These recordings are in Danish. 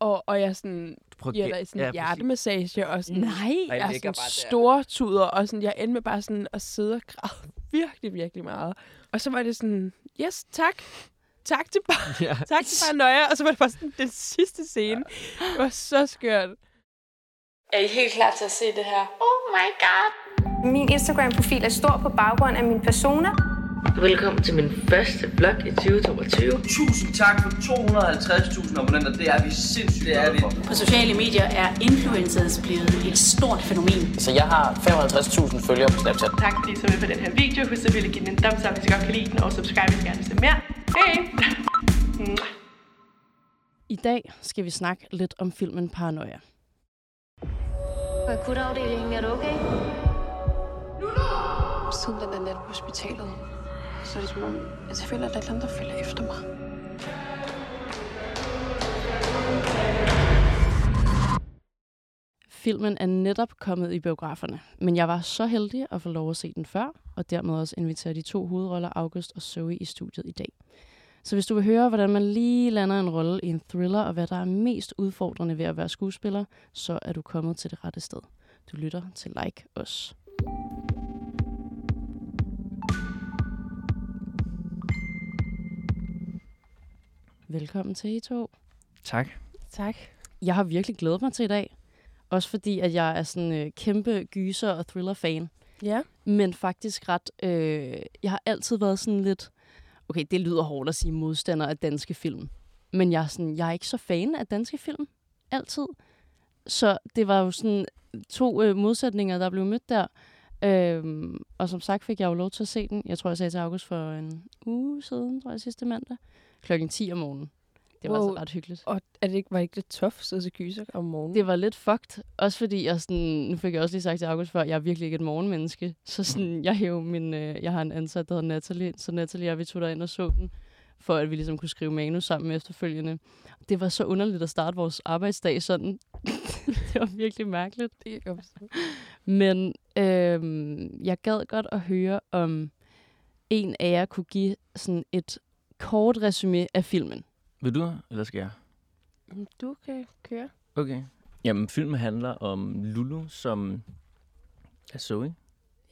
Og, og jeg sådan, Prøv giver dig sådan ja, ja, hjertemassage og sådan, Nej. Ej, jeg er sådan der. store tuder, og sådan, jeg endte med bare sådan at sidde og græde virkelig, virkelig meget. Og så var det sådan, yes, tak. Tak til bare, Ja. tak til bare Nøje. Og så var det bare sådan den sidste scene. Det var så skørt. Er I helt klar til at se det her? Oh my god! Min Instagram-profil er stor på baggrund af min persona. Velkommen til min første vlog i 2022. Tusind tak for 250.000 abonnenter. Det er vi sindssygt det er vi. På sociale medier er influencers blevet et stort fænomen. Så jeg har 55.000 følgere på Snapchat. Tak fordi I så med på den her video. Husk at ville give den en thumbs up, hvis I godt kan lide den, og subscribe, hvis I gerne vil se mere. Hej! I dag skal vi snakke lidt om filmen Paranoia. På akutafdelingen, er du okay? Siden den der nat på hospitalet, så er det som om, at jeg føler, at der er et eller andet, der følger efter mig. Filmen er netop kommet i biograferne, men jeg var så heldig at få lov at se den før, og dermed også invitere de to hovedroller, August og Zoe, i studiet i dag. Så hvis du vil høre, hvordan man lige lander en rolle i en thriller, og hvad der er mest udfordrende ved at være skuespiller, så er du kommet til det rette sted. Du lytter til Like Os. Velkommen til I to. Tak. Tak. Jeg har virkelig glædet mig til i dag. Også fordi, at jeg er sådan øh, kæmpe gyser- og thriller-fan. Ja. Men faktisk ret... Øh, jeg har altid været sådan lidt... Okay, det lyder hårdt at sige modstander af danske film. Men jeg er, sådan, jeg er ikke så fan af danske film. Altid. Så det var jo sådan to øh, modsætninger, der blev mødt der. Øhm, og som sagt fik jeg jo lov til at se den. Jeg tror, jeg sagde til August for en uge siden, tror jeg, sidste mandag. Klokken 10 om morgenen. Det var Wow. altså ret hyggeligt. Og er det ikke, var det ikke lidt at sidde til gyser om morgenen? Det var lidt fucked, også fordi jeg sådan, nu fik jeg også lige sagt til August før, jeg er virkelig ikke et morgenmenneske. Så sådan, jeg hæv min, øh, jeg har en ansat, der hedder Natalie, så Natalie og vi tog derind og så den, for at vi ligesom kunne skrive manus sammen efterfølgende. Det var så underligt at starte vores arbejdsdag sådan. det var virkelig mærkeligt. Det kan. Men øhm, jeg gad godt at høre, om en af jer kunne give sådan et kort resume af filmen. Vil du, eller skal jeg? Mm, Du kan køre. Okay. Jamen, filmen handler om Lulu, som er Zoe.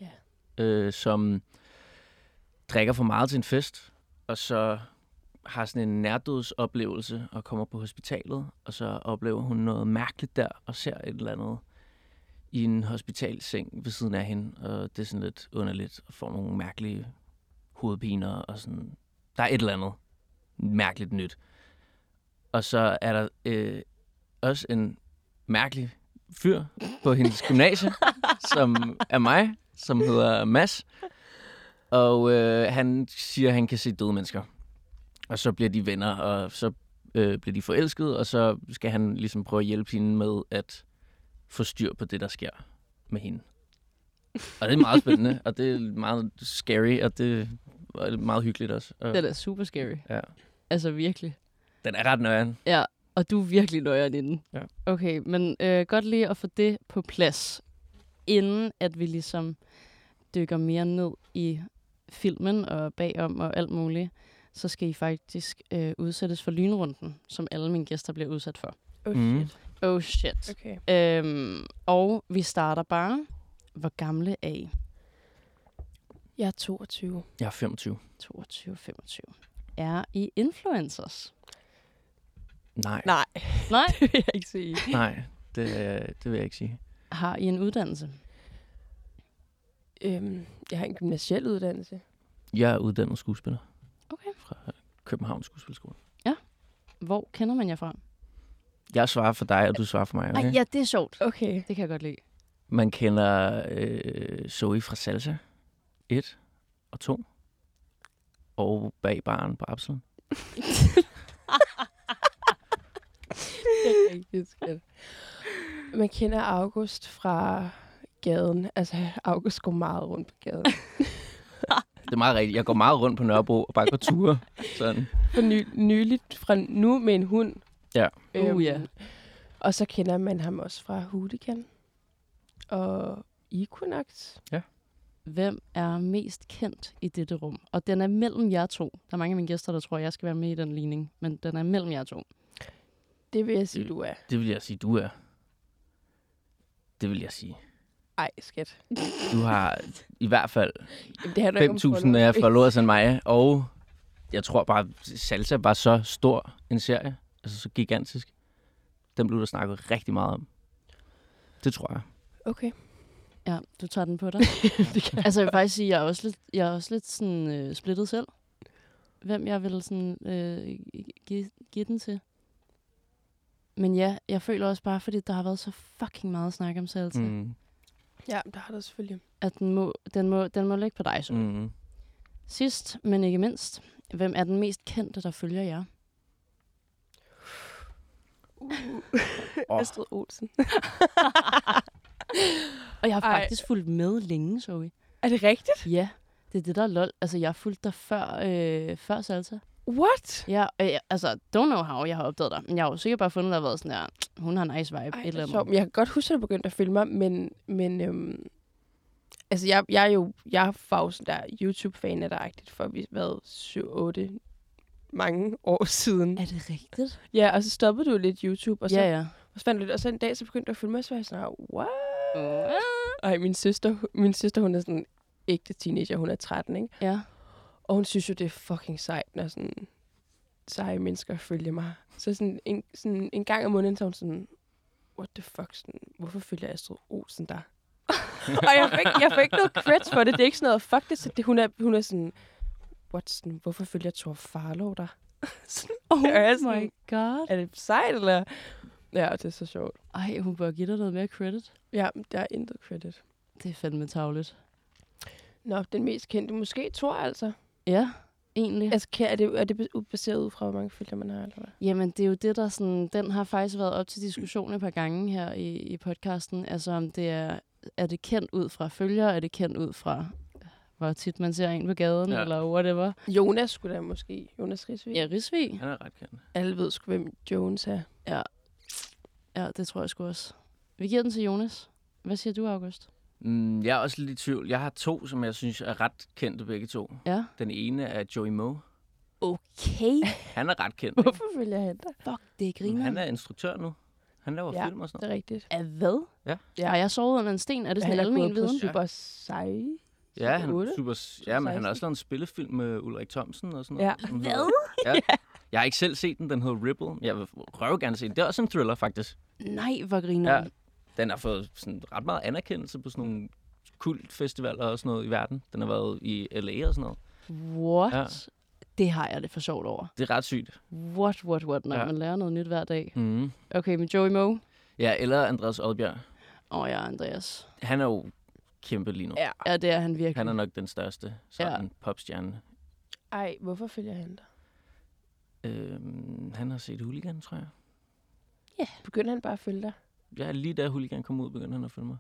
Ja. Øh, som drikker for meget til en fest, og så har sådan en nærdødsoplevelse og kommer på hospitalet, og så oplever hun noget mærkeligt der, og ser et eller andet i en hospitalseng ved siden af hende, og det er sådan lidt underligt, og får nogle mærkelige hovedpiner, og sådan, der er et eller andet mærkeligt nyt. Og så er der øh, også en mærkelig fyr på hendes gymnasie, som er mig, som hedder Mads. Og øh, han siger, at han kan se døde mennesker. Og så bliver de venner, og så øh, bliver de forelsket, og så skal han ligesom prøve at hjælpe hende med at få styr på det, der sker med hende. Og det er meget spændende, og det er meget scary, og det er meget hyggeligt også. Og, Det er da super scary. Ja. Altså virkelig. Den er ret nøjeren. Ja, og du er virkelig nøjeren i den. Ja. Okay, men øh, godt lige at få det på plads, inden at vi ligesom dykker mere ned i filmen og bagom og alt muligt, så skal I faktisk øh, udsættes for lynrunden, som alle mine gæster bliver udsat for. Oh Mm. shit. Oh shit. Okay. Øhm, og vi starter bare. Hvor gamle er I? Jeg er 22. Jeg er 25. 22, 25. Er I influencers? Nej, Nej, Nej. det vil jeg ikke sige. nej, det, det vil jeg ikke sige. Har I en uddannelse? Øhm, jeg har en gymnasiel uddannelse. Jeg er uddannet skuespiller Okay. fra Københavns Skuespilskole. Hvor kender man jer fra? Jeg svarer for dig, og du svarer for mig. Okay. Okay? Ej, ja, det er sjovt. Okay. Det kan jeg godt lide. Man kender øh, Zoe fra Salsa 1 og 2. Og bag baren på Absalon. Det er rigtig skønt. Man kender August fra gaden. Altså, August går meget rundt på gaden. Det er meget rigtigt. Jeg går meget rundt på Nørrebro og bare går ture. Sådan. For ny, nyligt fra nu med en hund. Ja. Uh, ja. Og så kender man ham også fra Hooligan. Og Equinox. Hvem er mest kendt i dette rum? Og den er mellem jer to. Der er mange af mine gæster, der tror, jeg skal være med i den ligning. Men den er mellem jer to. Det vil jeg sige, du er. Det vil jeg sige, du er. Det vil jeg sige. Ej, skat. Du har i hvert fald Jamen, det handler ikke om 5.000 followers. af followers end mig, og jeg tror bare, Salsa var så stor en serie, altså så gigantisk. Den blev der snakket rigtig meget om. Det tror jeg. Okay. Ja, du tager den på dig. det kan altså, jeg vil faktisk sige, jeg er også lidt, jeg er også lidt sådan, øh, splittet selv. Hvem jeg vil sådan, øh, give, give den til. Men ja, jeg føler også bare, fordi der har været så fucking meget snak om salsa, mm. Ja, der har der selvfølgelig. at den må, den, må, den må ligge på dig så. Mm. Sidst, men ikke mindst, hvem er den mest kendte, der følger jer? Uh. Astrid Olsen. Og jeg har Ej. faktisk fulgt med længe, Zoe. Er det rigtigt? Ja, det er det, der er lol. Altså, jeg har fulgt dig før, øh, før salsa. What? Ja, øh, altså, don't know how jeg har opdaget dig. Men jeg har jo sikkert bare fundet, der har været sådan der, hun har nice vibe. Ej, et eller er andet. Jeg kan godt huske, at du begyndte at følge mig, men, men øhm, altså, jeg, jeg er jo jeg var jo sådan der YouTube-fan af dig for vi været 7-8 mange år siden. Er det rigtigt? Ja, og så stoppede du lidt YouTube, og så, Ja, ja. og så fandt du lidt, og så en dag, så begyndte du at følge mig, og så var jeg sådan, what? Ej, min søster, min søster, hun er sådan ægte teenager, hun er 13, ikke? Ja. Og hun synes jo, det er fucking sejt, når sådan seje mennesker følger mig. Så sådan en, sådan en gang om måneden, så hun sådan, what the fuck, sådan, hvorfor følger Astrid Olsen der? og jeg fik, jeg fik noget credit for det. Det er ikke sådan noget, fuck det, så det, hun, er, hun er sådan, what, sådan, hvorfor følger Thor Farlov der? sådan, Oh sådan, my god. er det sejt, eller? Ja, det er så sjovt. Ej, hun bør give dig noget mere credit. Ja, der er intet credit. Det er fandme tavligt. Nå, den mest kendte, måske Thor altså. Ja, egentlig. Altså, kan- er det, er det baseret ud fra, hvor mange følger man har, eller hvad? Jamen, det er jo det, der sådan... Den har faktisk været op til diskussion et par gange her i, i podcasten. Altså, om det er... Er det kendt ud fra følger? Er det kendt ud fra, hvor tit man ser en på gaden? Ja. Eller whatever? Jonas skulle da måske. Jonas Risvig. Ja, Risvig. Han er ret kendt. Alle ved sgu, hvem Jones er. Ja, det tror jeg sgu også. Vi giver den til Jonas. Hvad siger du, August? Mm, jeg er også lidt i tvivl. Jeg har to, som jeg synes er ret kendte begge to. Ja. Den ene er Joey Moe. Okay. Han er ret kendt. ikke? Hvorfor følger han dig? Fuck, det er griner. Han er instruktør nu. Han laver Ja, film og sådan Det er rigtigt. Er hvad? Ja. Ja. Har jeg sovet under en sten? Er det sådan han en almen viden? super sej. noget. Ja, han er super... Ja, men han 16. har også lavet en spillefilm med Ulrik Thomsen og sådan Ja. noget. som hedder- Ja. Jeg har ikke selv set den. Den hedder Ripple. Jeg vil røve gerne se den. Det er også en thriller, faktisk. Nej, hvor griner Ja. Den har fået sådan ret meget anerkendelse på sådan nogle kultfestivaler og sådan noget i verden. Den har været i LA og sådan noget. What? Ja. Det har jeg det for sjovt over. Det er ret sygt. What, what, what, når Ja. man lærer noget nyt hver dag. Mm. Okay, med Joey Moe. Ja, eller Andreas Oddbjerg. Åh oh, ja, Andreas. Han er jo kæmpe lige nu. Ja. Ja, det er han virkelig. Han er nok den største sådan ja. popstjerne. Ej, hvorfor følger han dig? Øhm, han har set Hooligan, tror jeg. Begynder han bare at følge dig? Ja, lige da Hooligan kom ud, begyndte han at følge mig.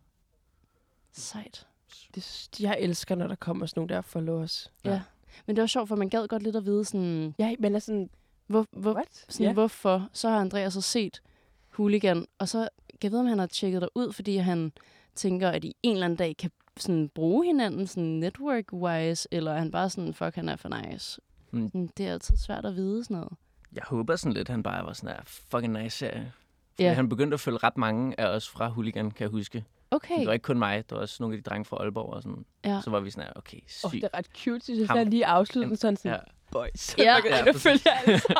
Sejt. Det, jeg elsker, når der kommer sådan nogle der followers. Ja. ja. Men det var sjovt, for man gad godt lidt at vide sådan, Ja, men er sådan, hvor, hvor, what? sådan ja. hvorfor. Så har Andreas så set Hooligan, og så kan jeg vide, om han har tjekket dig ud, fordi han tænker, at I en eller anden dag kan sådan bruge hinanden sådan network-wise, eller er han bare sådan, fuck, han er for nice. Mm. Mm. Det er altid svært at vide sådan noget. Jeg håber sådan lidt, han bare var sådan der fucking nice serie. Fordi Ja. han begyndte at følge ret mange af os fra Hooligan, kan jeg huske. Okay. Det var ikke kun mig, der var også nogle af de drenge fra Aalborg og sådan. Ja. Så var vi sådan her, okay, sygt. Oh, det er ret cute, synes jeg. Ham. Lige afsluttet den sådan sådan, Ja. boys. Ja. Ja, præcis. følge alle.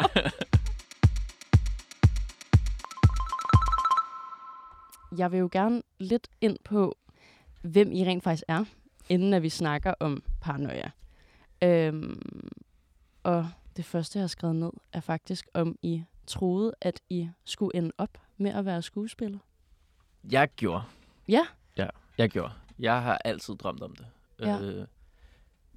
Jeg vil jo gerne lidt ind på, hvem I rent faktisk er, inden at vi snakker om paranoia. Øhm, og det første, jeg har skrevet ned, er faktisk, om I troede, at I skulle ende op med at være skuespiller. Jeg gjorde. Ja. Ja, jeg gjorde. Jeg har altid drømt om det. Ja. Øh,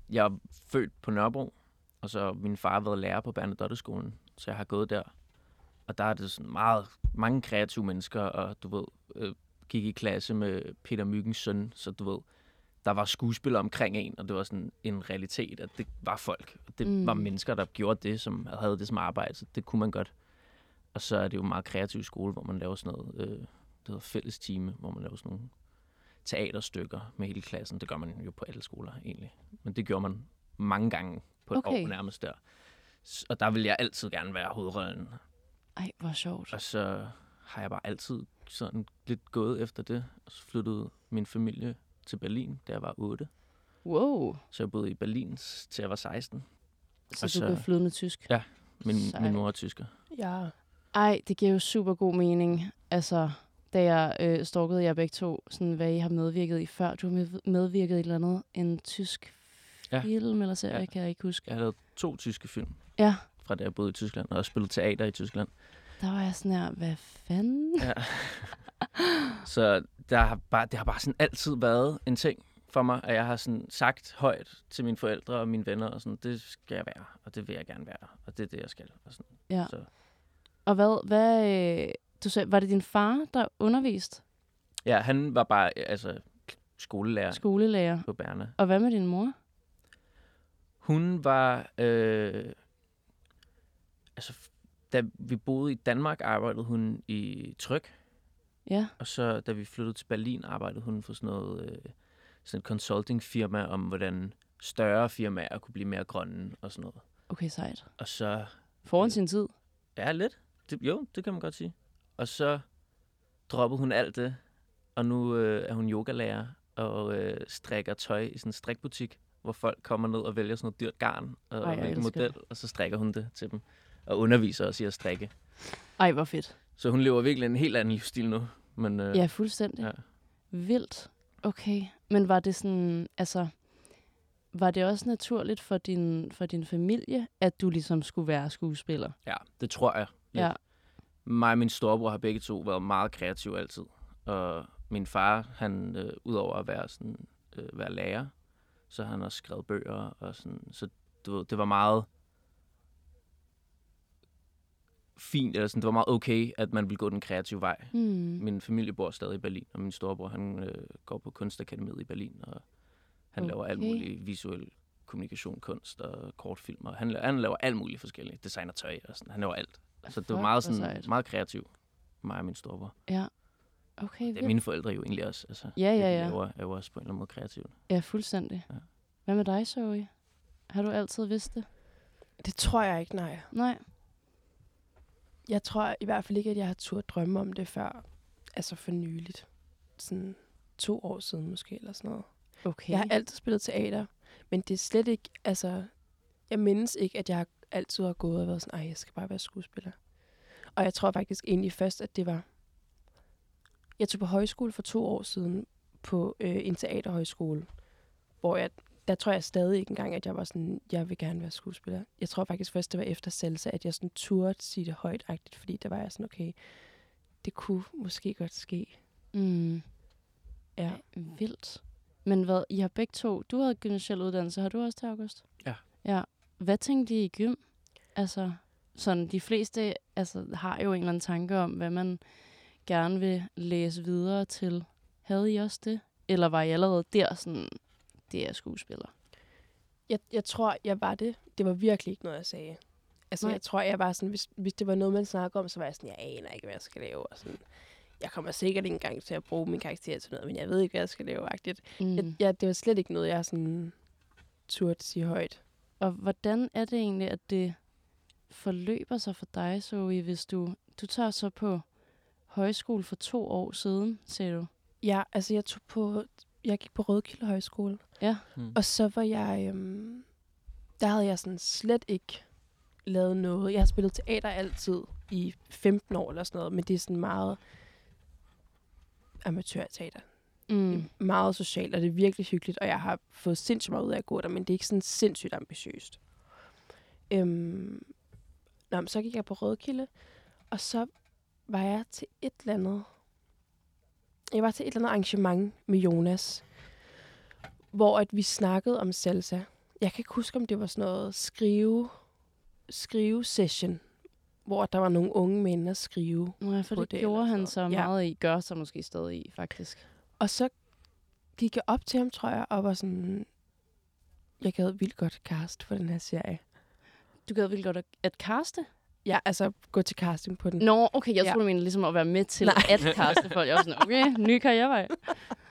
jeg er født på Nørrebro, og så min far har været lærer på Bernadotte-skolen, så jeg har gået der. Og der er det sådan meget, mange kreative mennesker, og du ved, øh, gik i klasse med Peter Myggens søn, så du ved, der var skuespillere omkring en, og det var sådan en realitet, at det var folk. Det Mm. var mennesker, der gjorde det, som havde det som arbejde, så det kunne man godt. Og så er det jo en meget kreativ skole, hvor man laver sådan noget, øh, det hedder fælles time, hvor man laver sådan nogle teaterstykker med hele klassen. Det gør man jo på alle skoler egentlig. Men det gjorde man mange gange på et Okay. år nærmest der. Og der vil jeg altid gerne være hovedrollen. Ej, hvor sjovt. Og så har jeg bare altid sådan lidt gået efter det. Og så flyttede min familie til Berlin, da jeg var 8. Wow. Så jeg boede i Berlin til jeg var 16. Så Og du blev så- flydende tysk? Ja, min, Sejt. min mor er tysker. Ja. Ej, det giver jo super god mening. Altså, da jeg øh, stalkede jer begge to, sådan, hvad I har medvirket i før. Du har med, medvirket i et eller andet, en tysk Ja. film eller serie, Ja. kan jeg ikke huske. Jeg har lavet to tyske film, Ja, fra da jeg boede i Tyskland, og også spillet teater i Tyskland. der var jeg sådan her, hvad fanden? Ja. så der har bare, det har bare sådan altid været en ting for mig, at jeg har sådan sagt højt til mine forældre og mine venner, og sådan, det skal jeg være, og det vil jeg gerne være, og det er det, jeg skal. Og sådan. Ja. Så, Og hvad, hvad øh, du sagde, var det din far, der underviste ja, han var bare altså, skolelærer skolelærer? på Berne. Og hvad med din mor? Hun var... Øh, altså, da vi boede i Danmark, arbejdede hun i Tryk. Ja, Og så da vi flyttede til Berlin, arbejdede hun for sådan noget øh, sådan et consulting firma om, hvordan større firmaer kunne blive mere grønne og sådan noget. okay, sejt. Og så... Foran sin tid. Ja, lidt. Det, jo, det kan man godt sige. Og så droppede hun alt det, og nu øh, er hun yogalærer og øh, strikker tøj i sådan en strikbutik, hvor folk kommer ned og vælger sådan noget dyrt garn og Ej, Ej, en model, og så strikker hun det til dem. Og underviser os i at strikke. Ej, hvor fedt. Så hun lever virkelig en helt anden livsstil nu. Men, øh, Ja, fuldstændig. Ja. Vildt. Okay. Men var det sådan, altså, var det også naturligt for din, for din familie, at du ligesom skulle være skuespiller? Ja, det tror jeg. Lidt. Ja. Mig og min storebror har begge to været meget kreative altid. Og min far, han øh, udover at være, sådan, øh, være lærer, så har han også skrevet bøger. Og sådan, så du ved, det var meget fint, eller sådan, det var meget okay, at man ville gå den kreative vej. Hmm. Min familie bor stadig i Berlin, og min storebror, han øh, går på kunstakademiet i Berlin, og han okay. laver alt muligt visuel kommunikation, kunst og kortfilm. Og han, la- han laver alt muligt forskelligt. Designer tøj og sådan. Han laver alt. Så det var meget, sådan, sejt. meget kreativ, mig og min storebror. Ja. Okay, Det er mine forældre jo egentlig også. Altså, Ja, det, ja, de ja. laver, er jo også på en eller anden måde kreativt. Ja, fuldstændig. Ja. Hvad med dig, Zoe? Har du altid vidst det? Det tror jeg ikke, nej. Nej. Jeg tror i hvert fald ikke, at jeg har turde drømme om det før. Altså for nyligt. Sådan to år siden måske, eller sådan noget. Okay. Jeg har altid spillet teater, men det er slet ikke, altså, jeg mindes ikke, at jeg har- altid har gået og været sådan, ej, jeg skal bare være skuespiller. Og jeg tror faktisk egentlig først, at det var, jeg tog på højskole for to år siden på øh, en teaterhøjskole, hvor jeg, der tror jeg stadig ikke engang, at jeg var sådan, jeg vil gerne være skuespiller. Jeg tror faktisk først, det var efter Salsa, at jeg sådan turde sige det højtagtigt, fordi der var jeg sådan, okay, det kunne måske godt ske. Mm. Ja. Vildt. Men hvad, I har begge to, du havde gymnasial uddannelse, har du også til august? Ja. Ja. Hvad tænkte I i gym? Altså, sådan de fleste altså, har jo en eller anden tanke om, hvad man gerne vil læse videre til. Havde I også det? Eller var I allerede der sådan, det er skuespiller? Jeg, jeg tror, jeg var det. Det var virkelig ikke noget, jeg sagde. Altså, Nej. jeg tror, jeg var sådan, hvis, hvis det var noget, man snakker om, så var jeg sådan, jeg aner ikke, hvad jeg skal lave. Og sådan, jeg kommer sikkert ikke engang til at bruge min karakter til noget, men jeg ved ikke, hvad jeg skal lave. Agtigt. Mm. Jeg, jeg, det var slet ikke noget, jeg sådan turde sige højt. Og hvordan er det egentlig, at det forløber sig for dig, Zoe, hvis du, du tager så på højskole for to år siden, sagde du? Ja, altså jeg tog på, jeg gik på Rødkilde Højskole. Ja. Mm. Og så var jeg, øhm, der havde jeg sådan slet ikke lavet noget. Jeg har spillet teater altid i 15 år eller sådan noget, men det er sådan meget amatørteater. Mm. Det er meget socialt, og det er virkelig hyggeligt, og jeg har fået sindssygt meget ud af at gå der, men det er ikke sådan sindssygt ambitiøst. Øhm, nå, men så gik jeg på Rødkilde, og så var jeg til et eller andet... Jeg var til et eller andet arrangement med Jonas, hvor at vi snakkede om salsa. Jeg kan ikke huske, om det var sådan noget skrive, skrive session, hvor der var nogle unge mænd at skrive. Nej, for det, det gjorde han så. Ja. meget i, gør sig måske stadig i, faktisk. Og så gik jeg op til ham, tror jeg, og var sådan, jeg gad vildt godt cast for den her serie. Du gad virkelig godt at, at caste? Ja, altså gå til casting på den. Nå, okay, jeg Ja. troede, du mente ligesom at være med til Nej. at caste folk. Jeg var sådan, okay, ny karrierevej.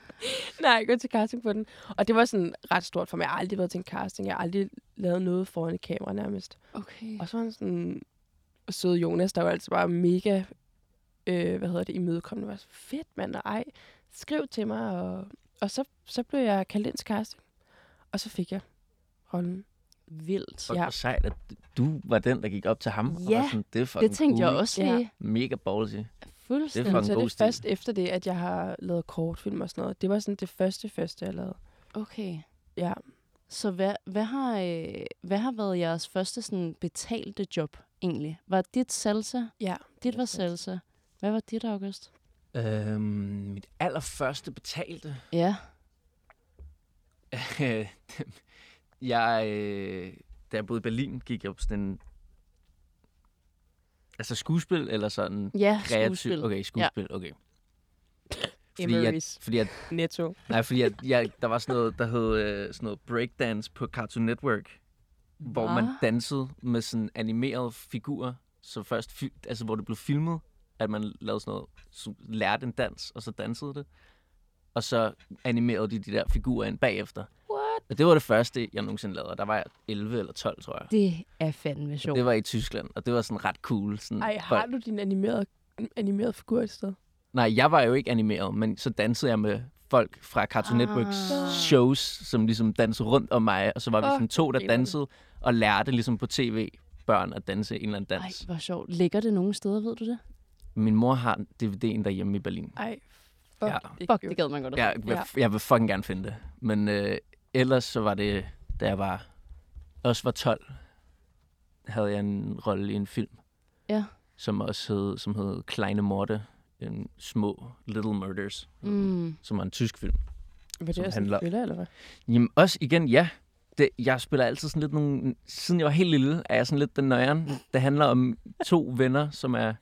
Nej, gå til casting på den. Og det var sådan ret stort for mig. Jeg har aldrig været til en casting. Jeg har aldrig lavet noget foran et kamera nærmest. Okay. Og så var han sådan, søde Jonas, der var altså bare mega, øh, hvad hedder det, imødekommende. Det var så fedt, mand, og ej, skriv til mig. Og, og så, så blev jeg kaldt ind til casting. Og så fik jeg rollen. Vildt. Fuck, Ja. sejt, at du var den, der gik op til ham. og Ja, var sådan, det, er fucking Det tænkte cool. jeg også Ja. lige. Mega ballsy. Fuldstændig. fucking så god det er stil. først efter det, at jeg har lavet kortfilm og sådan noget. Det var sådan det første, første, jeg lavede. Okay. Ja. Så hvad, hvad, har, øh, hvad har været jeres første sådan, betalte job egentlig? Var dit salsa? Ja. Dit var salsa. Hvad var dit, August? Øhm, mit allerførste betalte. Ja. jeg, øh, da jeg boede i Berlin, gik jeg på sådan en... Altså skuespil eller sådan Ja, kreativ? skuespil. Okay, skuespil, ja. okay. Fordi Emery's. fordi at, Netto. nej, fordi at, jeg, der var sådan noget, der hed øh, sådan noget breakdance på Cartoon Network, hvor man Hva? dansede med sådan animerede figurer, så først, altså hvor det blev filmet, at man lavede sådan noget, så lærte en dans, og så dansede det, og så animerede de de der figurer ind bagefter. Og det var det første, jeg nogensinde lavede, der var jeg 11 eller 12, tror jeg. Det er fandme Og sjovt. det var i Tyskland, og det var sådan ret cool. Sådan Ej, har folk- du din animerede, animerede figur et sted? Nej, jeg var jo ikke animeret, men så dansede jeg med folk fra Cartoon Ah. Networks shows, som ligesom dansede rundt om mig, og så var vi sådan to, der dansede og lærte ligesom på tv børn at danse en eller anden Ej, dans. hvor sjovt. Ligger det nogen steder, ved du det? Min mor har DVD'en derhjemme i Berlin. Ej, fuck. Ja. Fuck, det gad man godt Jeg, jeg, jeg vil fucking gerne finde det. Men øh, ellers så var det, da jeg var, også var 12, havde jeg en rolle i en film. Ja. Som også hed, som hed Kleine Morte, en små Little Murders, Mm. som var en tysk film. Var det som også en handler- thriller, eller hvad? Jamen også igen, ja. Det, jeg spiller altid sådan lidt nogle... Siden jeg var helt lille, er jeg sådan lidt den nøjeren. Det handler om to venner, som er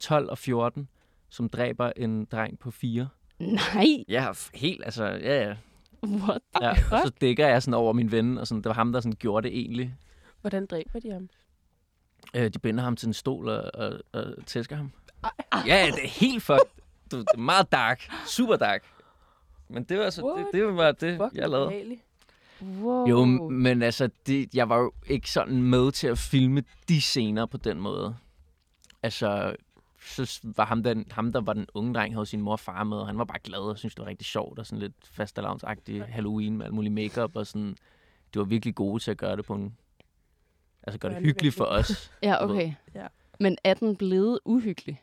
12 og 14, som dræber en dreng på 4. Nej, Ja, helt, altså, ja, ja. What ja. Og så dækker jeg sådan over min ven, og sådan, det var ham, der sådan gjorde det egentlig. Hvordan dræber de ham? Øh, de binder ham til en stol og, og, og tæsker ham. Ja, ja, det er helt fucked. Du, det er meget dark. Super dark. Men det var så det, det var det, Fuck, jeg lavede. ubehageligt. Wow. Jo, men altså, det, jeg var jo ikke sådan med til at filme de scener på den måde. Altså, så var ham, den, ham der var den unge dreng, havde sin mor og far med, og han var bare glad og syntes, det var rigtig sjovt, og sådan lidt fastelavnsagtig Halloween med alt muligt makeup og sådan. Det var virkelig gode til at gøre det på en... Altså, gøre det hyggeligt for os. Ja, okay. Ja. Men er den blevet uhyggelig?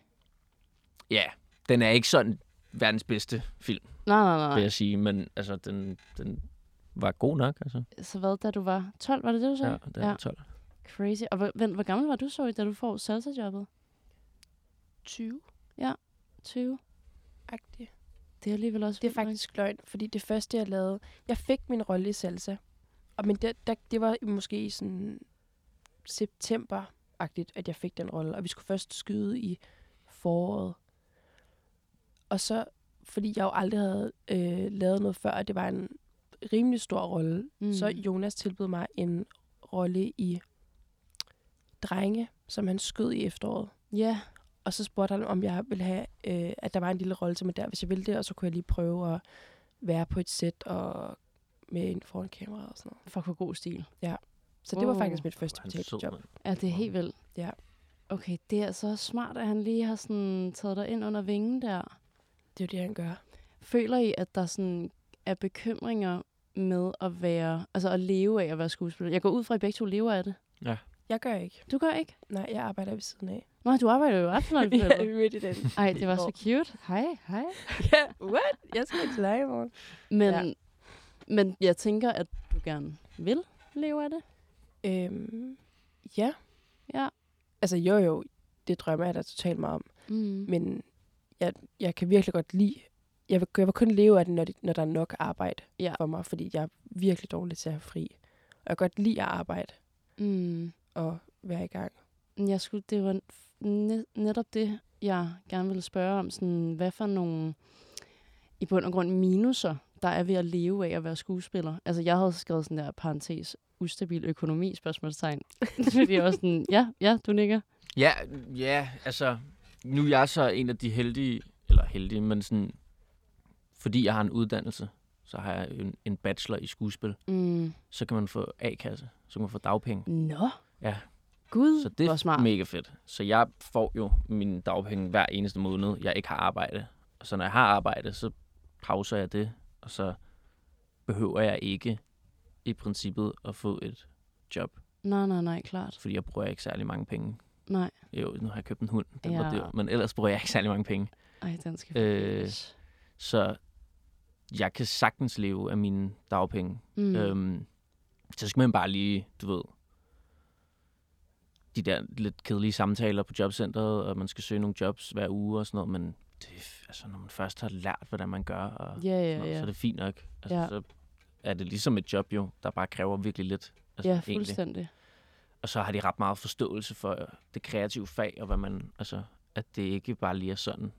Ja, den er ikke sådan verdens bedste film, Nej, nej, nej. vil jeg sige, men altså, den, den var god nok, altså. Så hvad, da du var 12, var det det, du sagde? Ja, den er 12. Crazy. Og hvor, vent, hvor gammel var du så, da du får salsa-jobbet? 20 20? agtigt Det er alligevel også Det er vildt nok. faktisk løgn, fordi det første, jeg lavede... Jeg fik min rolle i salsa. Og men det, der, det var måske i sådan september-agtigt, at jeg fik den rolle. Og vi skulle først skyde i foråret. Og så, fordi jeg jo aldrig havde øh, lavet noget før, og det var en rimelig stor rolle, Mm. mm. så Jonas tilbød mig en rolle i Drenge, som han skød i efteråret. Ja, Og så spurgte han, om jeg ville have, øh, at der var en lille rolle til mig der, hvis jeg ville det, og så kunne jeg lige prøve at være på et sæt og med en foran kamera og sådan noget. fuck for god stil. Så det var Wow. faktisk mit første Han er sød, betalte job. mand. Ja, det er helt vildt. Ja. Okay, det er så smart, at han lige har sådan taget dig ind under vingen der. Det er jo det, han gør. Føler I, at der sådan er bekymringer med at være, altså at leve af at være skuespiller? Jeg går ud fra, at I begge to lever af det. Jeg gør ikke. Du gør ikke? Nej, jeg arbejder ved siden af. Nå, du arbejder jo for jeg er midt i den. Ej, det var så cute. Hej, hej. ja, what? Jeg skal til dig i morgen. Men, Ja. men jeg tænker, at du gerne vil leve af det. Øhm, ja. Ja. Altså, jo jo, det drømmer jeg da totalt meget om. Mm. Men jeg, jeg kan virkelig godt lide... Jeg vil, jeg vil kun leve af det, når, det, når der er nok arbejde Ja. for mig, fordi jeg er virkelig dårlig til at have fri. Og jeg kan godt lide at arbejde Mm. Og være i gang. Jeg skulle, det var ne- netop det, jeg gerne ville spørge om. Sådan, hvad for nogle, i bund og grund, minuser, der er ved at leve af at være skuespiller. Altså, jeg havde skrevet sådan der parentes, ustabil økonomi, spørgsmålstegn. Fordi jeg var sådan, ja, ja, du nikker. Ja, ja, altså, nu er jeg så en af de heldige, eller heldige, men sådan, fordi jeg har en uddannelse, så har jeg en, en bachelor i skuespil, Mm. så kan man få A-kasse, så kan man få dagpenge. Nå, Gud, Så det hvor er smart. mega fedt. Så jeg får jo mine dagpenge hver eneste måned, jeg ikke har arbejde. Og så når jeg har arbejde, så pauser jeg det, og så behøver jeg ikke i princippet at få et job, Nej, nej, nej, klart. fordi jeg bruger ikke særlig mange penge. Nej. Jo, nu har jeg købt en hund, den var Ja. dyr, men ellers bruger jeg ikke særlig mange penge. Ej, den skal Øh. Så jeg kan sagtens leve af mine dagpenge. Mm. Øhm, så skal man bare lige, du ved, de der lidt kedelige samtaler på jobcentret, og man skal søge nogle jobs hver uge og sådan noget, men det, altså, når man først har lært, hvordan man gør, og Ja, ja, noget, ja. så er det fint nok. Altså, Ja. Så er det ligesom et job jo, der bare kræver virkelig lidt. Altså, ja, egentlig. fuldstændig. Og så har de ret meget forståelse for det kreative fag, og hvad man, altså, at det ikke bare lige er sådan,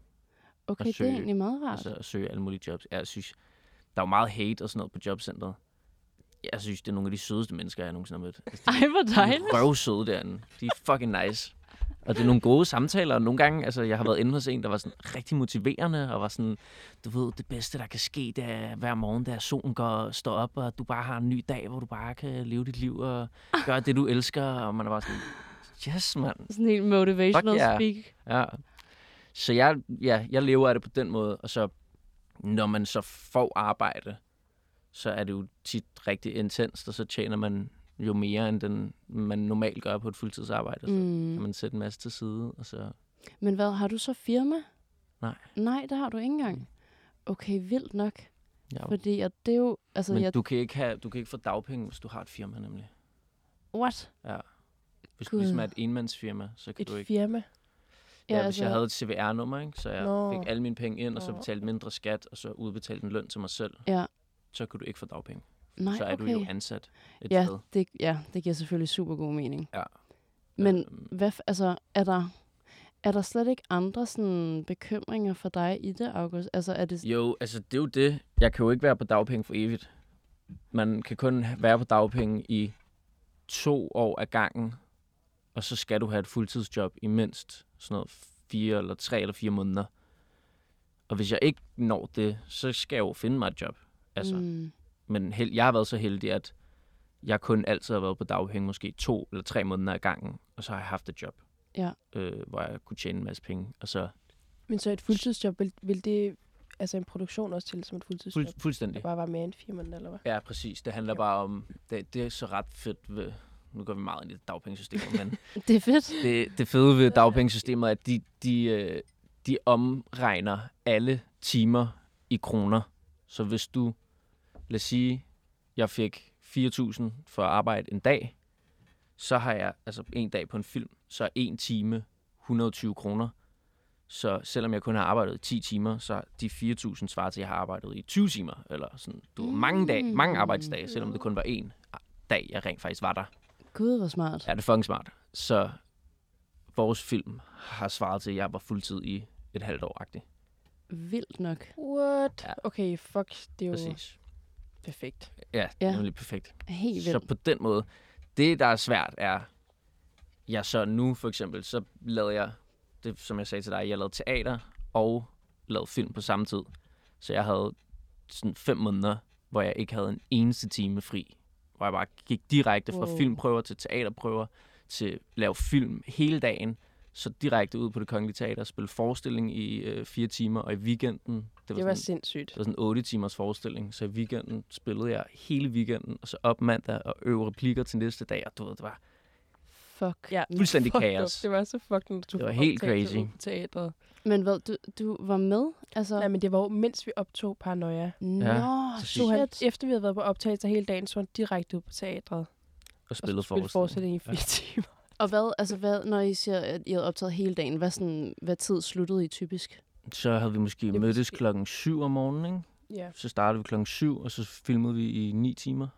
Okay, det er søge- egentlig meget rart. altså at søge alle mulige jobs. Jeg synes, der er jo meget hate og sådan noget på jobcentret. Jeg synes, det er nogle af de sødeste mennesker, jeg nogensinde har mødt. Altså, Ej, hvor dejligt. De er røvsøde derinde. De er fucking nice. Og det er nogle gode samtaler, og nogle gange, altså jeg har været inde hos en, der var sådan rigtig motiverende, og var sådan, du ved, det bedste, der kan ske, det er hver morgen, da solen går, står op, og du bare har en ny dag, hvor du bare kan leve dit liv og gøre det, du elsker, og man er bare sådan, yes, mand. Sådan helt motivational Fuck yeah. speak. Ja. Så jeg, ja, jeg lever af det på den måde, og så når man så får arbejde, så er det jo tit rigtig intenst, og så tjener man jo mere, end den, man normalt gør på et fuldtidsarbejde. Så Mm. kan man sætte en masse til side, og så... Men hvad, har du så firma? Nej. Nej, det har du ikke engang. Okay, vildt nok. Ja, Fordi at det er jo... Altså, men jeg, du, kan ikke have, du kan ikke få dagpenge, hvis du har et firma, nemlig. What? Ja. Hvis du Gud. ligesom er et enmandsfirma, så kan Et du ikke... firma. Ja, Ja, hvis jeg altså- havde et CVR-nummer, ikke, så jeg Nå. fik alle mine penge ind, og så betalte mindre skat, og så udbetalte en løn til mig selv, Ja. Så kunne du ikke få dagpenge. Nej, så er okay. du jo ansat et ja, sted. det, ja, det giver selvfølgelig super god mening. Ja. Men Øhm, hvad, altså, er der, er der slet ikke andre sådan, bekymringer for dig i det, August? Altså, er det... Jo, altså det er jo det. Jeg kan jo ikke være på dagpenge for evigt. Man kan kun være på dagpenge i to år ad gangen, og så skal du have et fuldtidsjob i mindst sådan noget fire eller tre eller fire måneder. Og hvis jeg ikke når det, så skal jeg jo finde mig et job. Altså, mm. Men held, jeg har været så heldig, at jeg kun altid har været på dagpenge, måske to eller tre måneder ad gangen, og så har jeg haft et job, ja. øh, hvor jeg kunne tjene en masse penge. Og så Men så et fuldtidsjob, vil, vil det altså en produktion også til som et fuldtidsjob? fuld, fuldstændig. Det bare var mere end fire måneder, eller hvad? Ja, præcis. Det handler bare om, det, det er så ret fedt ved, nu går vi meget ind i dagpengesystemet, men Det er fedt. det, det fede ved dagpengesystemet er, at de, de, øh, de omregner alle timer i kroner. Så hvis du, lad os sige, jeg fik 4.000 for at arbejde en dag, så har jeg, altså en dag på en film, så er en time 120 kroner. Så selvom jeg kun har arbejdet i 10 timer, så er de 4.000 svarer til, at jeg har arbejdet i 20 timer. Eller sådan, du, mm. mange, dage, mange arbejdsdage, selvom det kun var en dag, jeg rent faktisk var der. Gud, hvor smart. Ja, det er fucking smart. Så vores film har svaret til, at jeg var fuldtid i et halvt år-agtigt. Vildt nok. What? Ja. Okay, fuck. Det er jo Præcis. Perfekt. Ja, Ja. nemlig perfekt. Helt Så vildt. på den måde, det der er svært er, jeg så nu for eksempel, så lavede jeg, det som jeg sagde til dig, jeg lavede teater og lavede film på samme tid. Så jeg havde sådan fem måneder, hvor jeg ikke havde en eneste time fri. Hvor jeg bare gik direkte fra Wow. filmprøver til teaterprøver, til lave film hele dagen. Så direkte ud på det kongelige teater, spille forestilling i øh, fire timer, og i weekenden, det var, Det var sådan, sindssygt. det var sådan en 8 timers forestilling, så i weekenden spillede jeg hele weekenden, og så op mandag og øve replikker til næste dag, og du ved, det var Fuck. Ja, Fuldstændig fucked kaos. Up. Det var så fucking, at du Det var helt crazy. teatret. Men hvad, du, du var med? Altså, Nej, men det var jo, mens vi optog Paranoia. Nå, præcis. Så han, shit. efter vi havde været på optagelse hele dagen, så var han direkte ud på teatret. og Og spillede spille forestilling. i fire timer. Og hvad, altså hvad, når I siger, at I havde optaget hele dagen, hvad, sådan, hvad tid sluttede I typisk? Så havde vi måske Det var mødtes måske- klokken 7 om morgenen, ikke? Ja. Så startede vi klokken 7, og så filmede vi i 9 timer.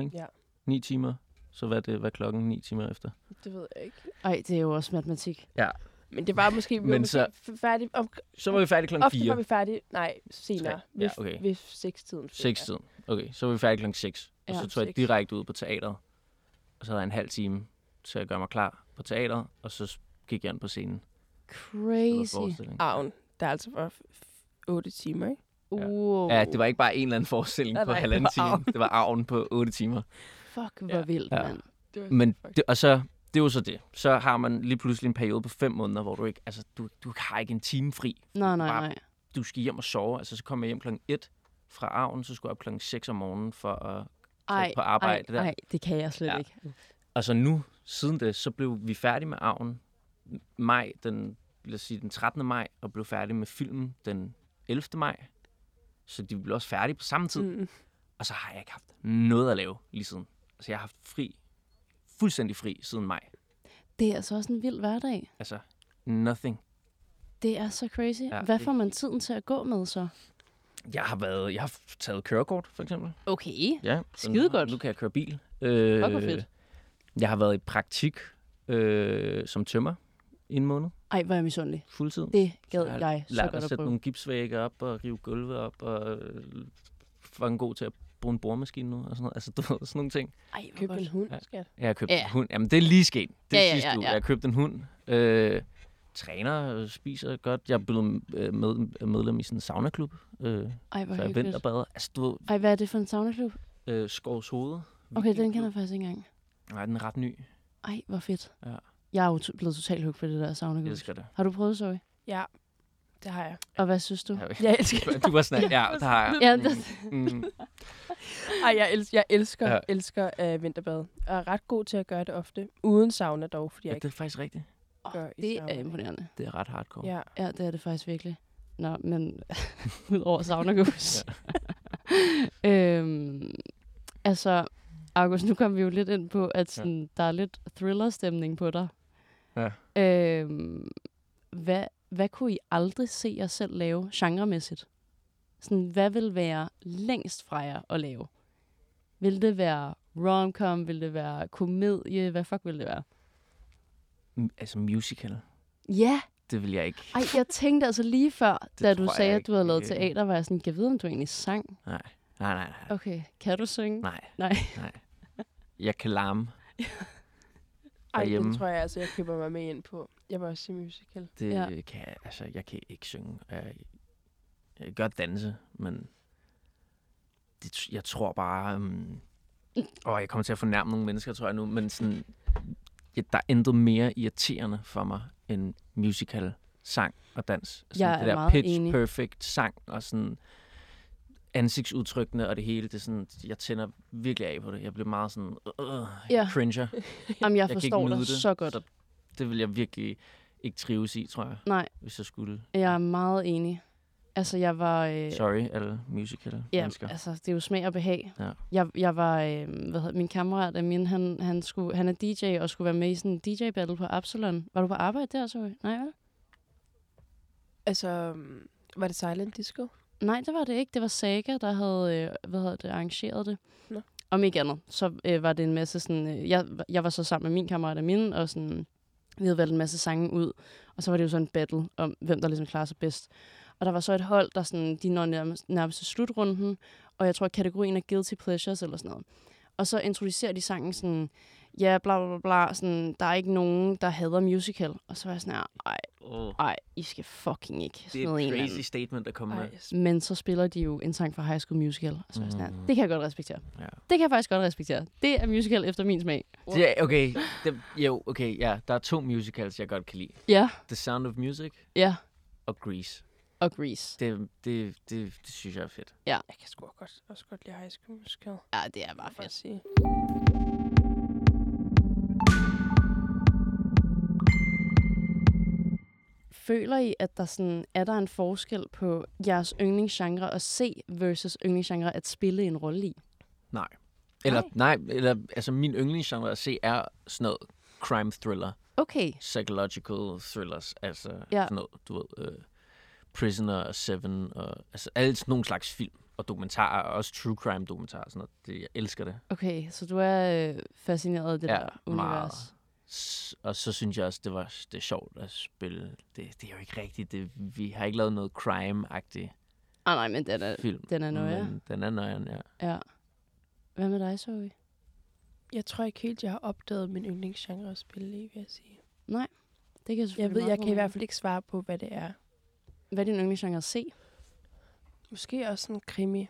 Ikke? Ja. 9 timer. Så hvad er det, hvad er klokken 9 timer efter? Det ved jeg ikke. Ej, det er jo også matematik. Men det var måske, vi var Men måske så- færdige om, Så var vi færdige klokken Ofte 4. var vi færdige, nej, senere. Tre. Ved, Ja, okay. ved seks-tiden. 6 tiden. Okay, så var vi færdige klokken 6. Og Ja, så tog jeg seks. direkte ud på teateret. Og så havde jeg en halv time til at gøre mig klar på teateret, og så gik jeg ind på scenen. Crazy. Arven, der altså var f- f- otte timer, ikke? Ja. Wow. Ja, det var ikke bare en eller anden forestilling Nej, på nej, det halvanden var time. arven. Det var arven på 8 timer. Fuck, hvor Ja. vildt, Ja. mand. Det var Men det, og så, det er jo så det. Så har man lige pludselig en periode på fem måneder, hvor du ikke, altså, du, du har ikke en time fri. Nej, nej, Bare- nej. Du skal hjem og sove. Altså, så kom jeg hjem klokken 1 fra arven, så skulle jeg op klokken 6 om morgenen for at Ej, på arbejde ej, der. ej, det kan jeg slet Ja. ikke. Og så nu, siden det, så blev vi færdige med arven maj, den, lad os sige, den 13. maj, og blev færdige med filmen den 11. maj. Så de blev også færdige på samme tid. Mm. Og så har jeg ikke haft noget at lave lige siden. Altså, jeg har haft fri, fuldstændig fri siden maj. Det er altså også en vild hverdag. Altså, nothing. Det er så crazy. Ja, Hvad får man tiden til at gå med så? Jeg har været, jeg har taget kørekort, for eksempel. Okay. Ja, så nu- Skidegodt. Nu kan jeg køre bil. Øh, fedt. Jeg har været i praktik øh, som tømmer i en måned, Ej, hvor er jeg misundelig. fuldtid. Det gad Så jeg så godt at at sætte prøve. nogle gipsvægge op og rive gulve op og øh, fucking god til at bruge en boremaskine nu og sådan noget. Altså, du ved, sådan nogle ting. Ej, hvor Køb en hund, Ja. skat. Jeg har købt Ja. en hund. Jamen, det er lige sket. Det er Ja, ja, sidste ja, uge. ja. Jeg har købt en hund. Øh, træner, øh, spiser godt. Jeg er blevet øh, med, medlem i sådan en saunaklub, øh, Ej, hvor så jeg hyggeligt. vinterbader. Altså, du ved, Ej, hvad er det for en saunaklub? øh, Skovs Hoved. Okay, den kender jeg faktisk ikke engang. Nej, den er ret ny. Ej, hvor fedt. Ja. Jeg er jo blevet totalt hooked på det der Jeg saunaklub. elsker det. Har du prøvet, Zoe? Ja, det har jeg. Og hvad synes du? Jeg, Jeg elsker du var sådan, ja, der har jeg. Ja, det, Mm, mm. Ej, jeg, els- jeg elsker, Ja. ja. elsker uh, vinterbad. Jeg er ret god til at gøre det ofte. Uden sauna dog, fordi Ja, jeg det er faktisk rigtigt. gør det sauna. er imponerende. Det er ret hardcore. Ja. Ja, det er det faktisk virkelig. Nå, men udover saunagus. øhm, altså, August, nu kom vi jo lidt ind på, at sådan, ja. der er lidt thriller-stemning på dig. Ja. Øhm, hvad, hvad kunne I aldrig se jer selv lave genremæssigt? Sådan, hvad vil være længst fra jer at lave? Vil det være romcom? Vil det være komedie? Hvad fuck vil det være? M- Altså musical. Ja, Det vil jeg ikke. ej, jeg tænkte altså lige før, da du sagde, at du havde lavet teater, var jeg sådan, jeg vide, om du egentlig sang? Nej, nej, nej. nej. Okay, kan du synge? Nej, Nej. nej. Jeg kan larme. Ej, derhjemme. det tror jeg altså, jeg køber mig med ind på. Jeg var også se musical. Det Ja. kan jeg, altså, jeg kan ikke synge. Jeg, jeg kan godt danse, men det, jeg tror bare... Um, åh, jeg kommer til at fornærme nogle mennesker, tror jeg nu, men sådan, ja, der er intet mere irriterende for mig end musical sang og dans. Sådan Jeg det er der pitch enig. perfect sang og sådan ansigtsudtrykkene og det hele, det er sådan, jeg tænder virkelig af på det. Jeg bliver meget sådan, øh, Ja. ja. cringer. Jamen, jeg, Jeg forstår dig det, så godt. så- Det vil jeg virkelig ikke trives i, tror jeg, Nej, hvis jeg skulle. jeg er meget enig. Altså, jeg var... Øh, Sorry, alle musical Ja, mennesker. altså, det er jo smag og behag. Ja. Jeg, jeg var, øh, hvad hedder, min kammerat Amin, han, han, skulle, han er DJ og skulle være med i sådan en DJ-battle på Absalon. Var du på arbejde der, så? Nej, vel? Altså, øhm, var det Silent Disco? Nej, det var det ikke. Det var Saga, der havde øh, hvad hedder det, arrangeret det. Nå. Om ikke andet, så øh, var det en masse sådan... Øh, jeg, jeg var så sammen med min kammerat Amin, og sådan, vi havde valgt en masse sange ud. Og så var det jo sådan en battle om, hvem der ligesom klarer sig bedst. Og der var så et hold, der sådan, de når nærmest, nærmest til slutrunden, og jeg tror, at kategorien er Guilty Pleasures eller sådan noget. Og så introducerer de sangen sådan, ja, bla bla bla, sådan, der er ikke nogen, der hader musical. Og så var jeg sådan her, ej, Oh, ej, I skal fucking ikke det smide er en et eller anden." crazy statement at komme med. Men så spiller de jo en sang fra High School Musical. Og så er jeg sådan her, Mm. det kan jeg godt respektere. Ja. Det kan jeg faktisk godt respektere. Det er musical efter min smag. Det er, okay, det, jo, okay, ja, der er to musicals, jeg godt kan lide. Ja, The Sound of Music ja. og Grease. Og Grease. Det, det, det, det synes jeg er fedt. Jeg kan sgu også godt, også godt lide High School Musical. Ja, det er bare fedt. sige. Føler I, at der sådan, er der en forskel på jeres yndlingsgenre at se versus yndlingsgenre at spille en rolle i? Nej. Eller, nej. nej, eller, altså min yndlingsgenre at se er sådan noget crime thriller, Okay, psychological thrillers, altså Ja. sådan noget, du ved, uh, Prisoner og Seven, og, altså alle sådan nogle slags film og dokumentarer, og også true crime dokumentarer og sådan noget. Det, jeg elsker det. okay. Så du er øh, fascineret af det Ja, der univers? meget. Og så synes jeg også, det var det er sjovt at spille. Det, det er jo ikke rigtigt. Det, vi har ikke lavet noget crime-agtigt Ah, nej, men den er, film. den er nøje. men Den er nøjeren, ja. Ja. Hvad med dig, Zoe? Jeg tror ikke helt, jeg har opdaget min yndlingsgenre at spille i, vil jeg sige. Det kan jeg Jeg ved, jeg kan i hvert fald ikke svare på, hvad det er. Hvad er din yndlingsgenre at se? Måske også sådan krimi.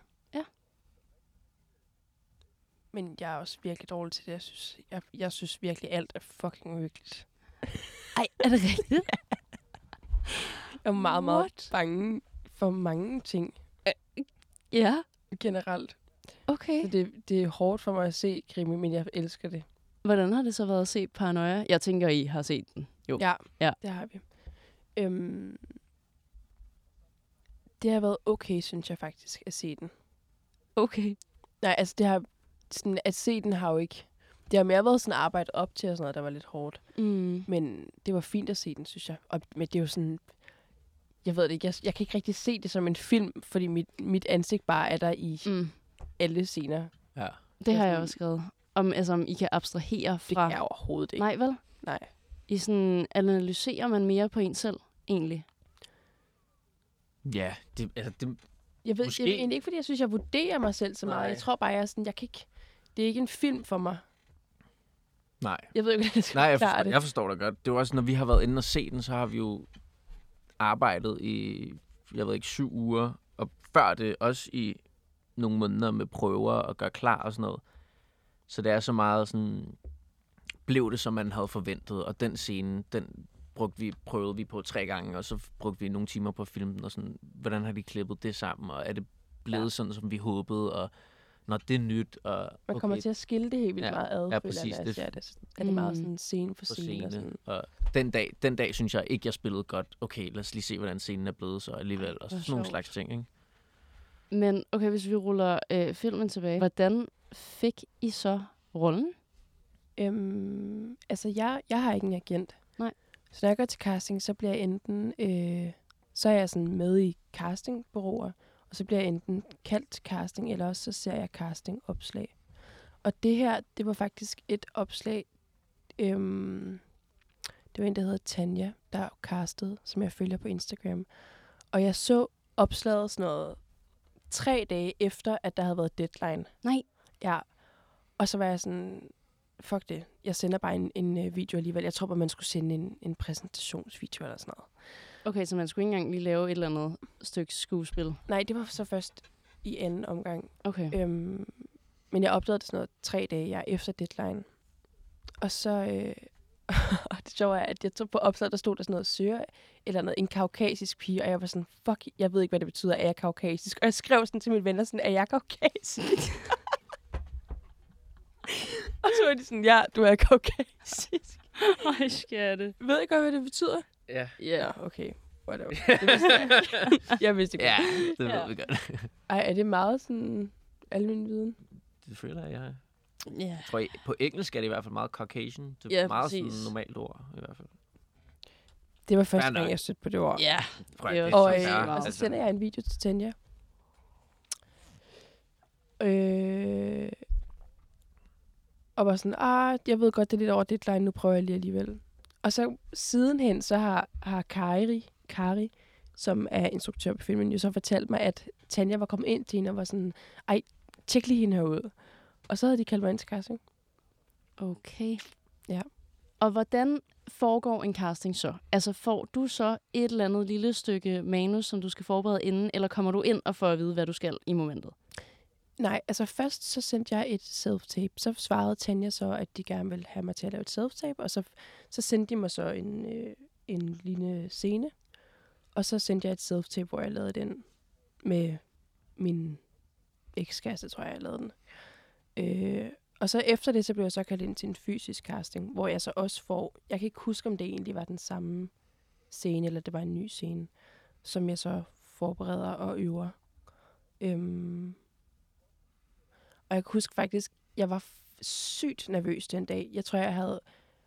Men jeg er også virkelig dårlig til det. Jeg synes, jeg, jeg synes virkelig, alt er fucking uhyggeligt. Ej, er det rigtigt? Jeg er meget, meget What? bange for mange ting ja, generelt. okay. Så det, det er hårdt for mig at se krimi, men jeg elsker det. Hvordan har det så været at se Paranoia? Jeg tænker, I har set den. Jo. Ja, Ja. det har vi. Øhm, det har været okay, synes jeg faktisk, at se den. Okay. Nej, altså det har, sådan, at se den har jo ikke... Det har mere været sådan arbejde op til og sådan noget, der var lidt hårdt. Mm. Men det var fint at se den, synes jeg. Og, men det er jo sådan... Jeg ved det ikke, jeg, jeg kan ikke rigtig se det som en film, fordi mit, mit ansigt bare er der i Mm. alle scener. Ja. Det har jeg også skrevet. Om, altså, om I kan abstrahere Det fra... kan jeg overhovedet ikke. Nej, vel? Nej. I sådan, analyserer man mere på en selv, egentlig. Ja, det, altså, det, Jeg ved Måske. jeg, egentlig ikke, fordi jeg synes, jeg vurderer mig selv så meget. Nej. Jeg tror bare, jeg er sådan, jeg kan ikke... Det er ikke en film for mig. nej. Jeg ved ikke, hvordan jeg skal Nej, jeg forstår, det. jeg forstår dig godt. Det er jo også, når vi har været inde og se den, så har vi jo arbejdet i, jeg ved ikke, syv uger. Og før det også i nogle måneder med prøver og gøre klar og sådan noget. Så det er så meget sådan, blev det, som man havde forventet. Og den scene, den brugte vi, prøvede vi på tre gange, og så brugte vi nogle timer på at filme den, og sådan, hvordan har de klippet det sammen, og er det blevet ja. sådan, som vi håbede, og når det er nyt, og Man kommer okay, til at skille det helt vildt Ja. meget ad. Ja, præcis. Det- ser det. Er det meget Mm. sådan scene for på scene. Og scene. sådan. Og den dag, den dag synes jeg ikke, jeg spillede godt. Okay, lad os lige se, hvordan scenen er blevet så alligevel. Og sådan nogle sjovt. slags ting, ikke? Men okay, hvis vi ruller øh, filmen tilbage. Hvordan fik I så rollen? Øhm, altså, jeg, jeg har ikke en agent. Nej. Så når jeg går til casting, så bliver jeg enten... Øh, så er jeg sådan med i castingbureauer, og så bliver jeg enten kaldt til casting, eller også så ser jeg castingopslag. Og det her, det var faktisk et opslag, øhm, det var en, der hedder Tanja, der er castet, som jeg følger på Instagram. Og jeg så opslaget sådan noget tre dage efter, at der havde været deadline. Nej. Ja. Og så var jeg sådan, fuck det, jeg sender bare en, en øh, video alligevel. Jeg tror bare, man skulle sende en, en præsentationsvideo eller sådan noget. Okay, så man skulle ikke engang lige lave et eller andet stykke skuespil. Nej, det var så først i anden omgang. Okay. Øhm, men jeg opdagede det sådan noget tre dage jeg, efter deadline. Og så... Øh, og det sjove er, at jeg tog på opslaget, der stod der sådan noget søger, eller noget, en kaukasisk pige, og jeg var sådan, fuck, jeg ved ikke, hvad det betyder, er jeg kaukasisk? Og jeg skrev sådan til mine venner, sådan, er jeg kaukasisk? og så var de sådan, ja, du er kaukasisk. Ej, skatte. Ved ikke godt, hvad det betyder? Ja. Ja, okay. Whatever. Det vidste jeg. Jeg vidste ikke. Ja, det ved Ja. vi godt. Ej, er det meget sådan almindelig viden? Det føler jeg, jeg Ja. Jeg tror, I- på engelsk er det i hvert fald meget Caucasian. Det er Ja, meget præcis. sådan normalt ord, i hvert fald. Det var første gang, jeg stødte på det ord. Ja. Prøv, Det det også Og, så øh, og så altså. sender jeg en video til Tanja. Øh, og var sådan, ah, jeg ved godt, det er lidt over deadline, nu prøver jeg lige alligevel. Og så sidenhen, så har, har Kari, Kari, som er instruktør på filmen, jo så fortalt mig, at Tanja var kommet ind til hende og var sådan, ej, tjek lige hende herud. Og så havde de kaldt mig ind til casting. Okay. Ja. Og hvordan foregår en casting så? Altså får du så et eller andet lille stykke manus, som du skal forberede inden, eller kommer du ind og får at vide, hvad du skal i momentet? Nej, altså først så sendte jeg et self-tape. Så svarede Tanja så, at de gerne ville have mig til at lave et self-tape. Og så, så sendte de mig så en, øh, en lille scene. Og så sendte jeg et self-tape, hvor jeg lavede den med min ekskæreste, tror jeg, jeg lavede den. Øh, og så efter det, så blev jeg så kaldt ind til en fysisk casting, hvor jeg så også får... Jeg kan ikke huske, om det egentlig var den samme scene, eller det var en ny scene, som jeg så forbereder og øver. Øhm, og jeg kan huske faktisk, jeg var sygt nervøs den dag. Jeg tror, jeg havde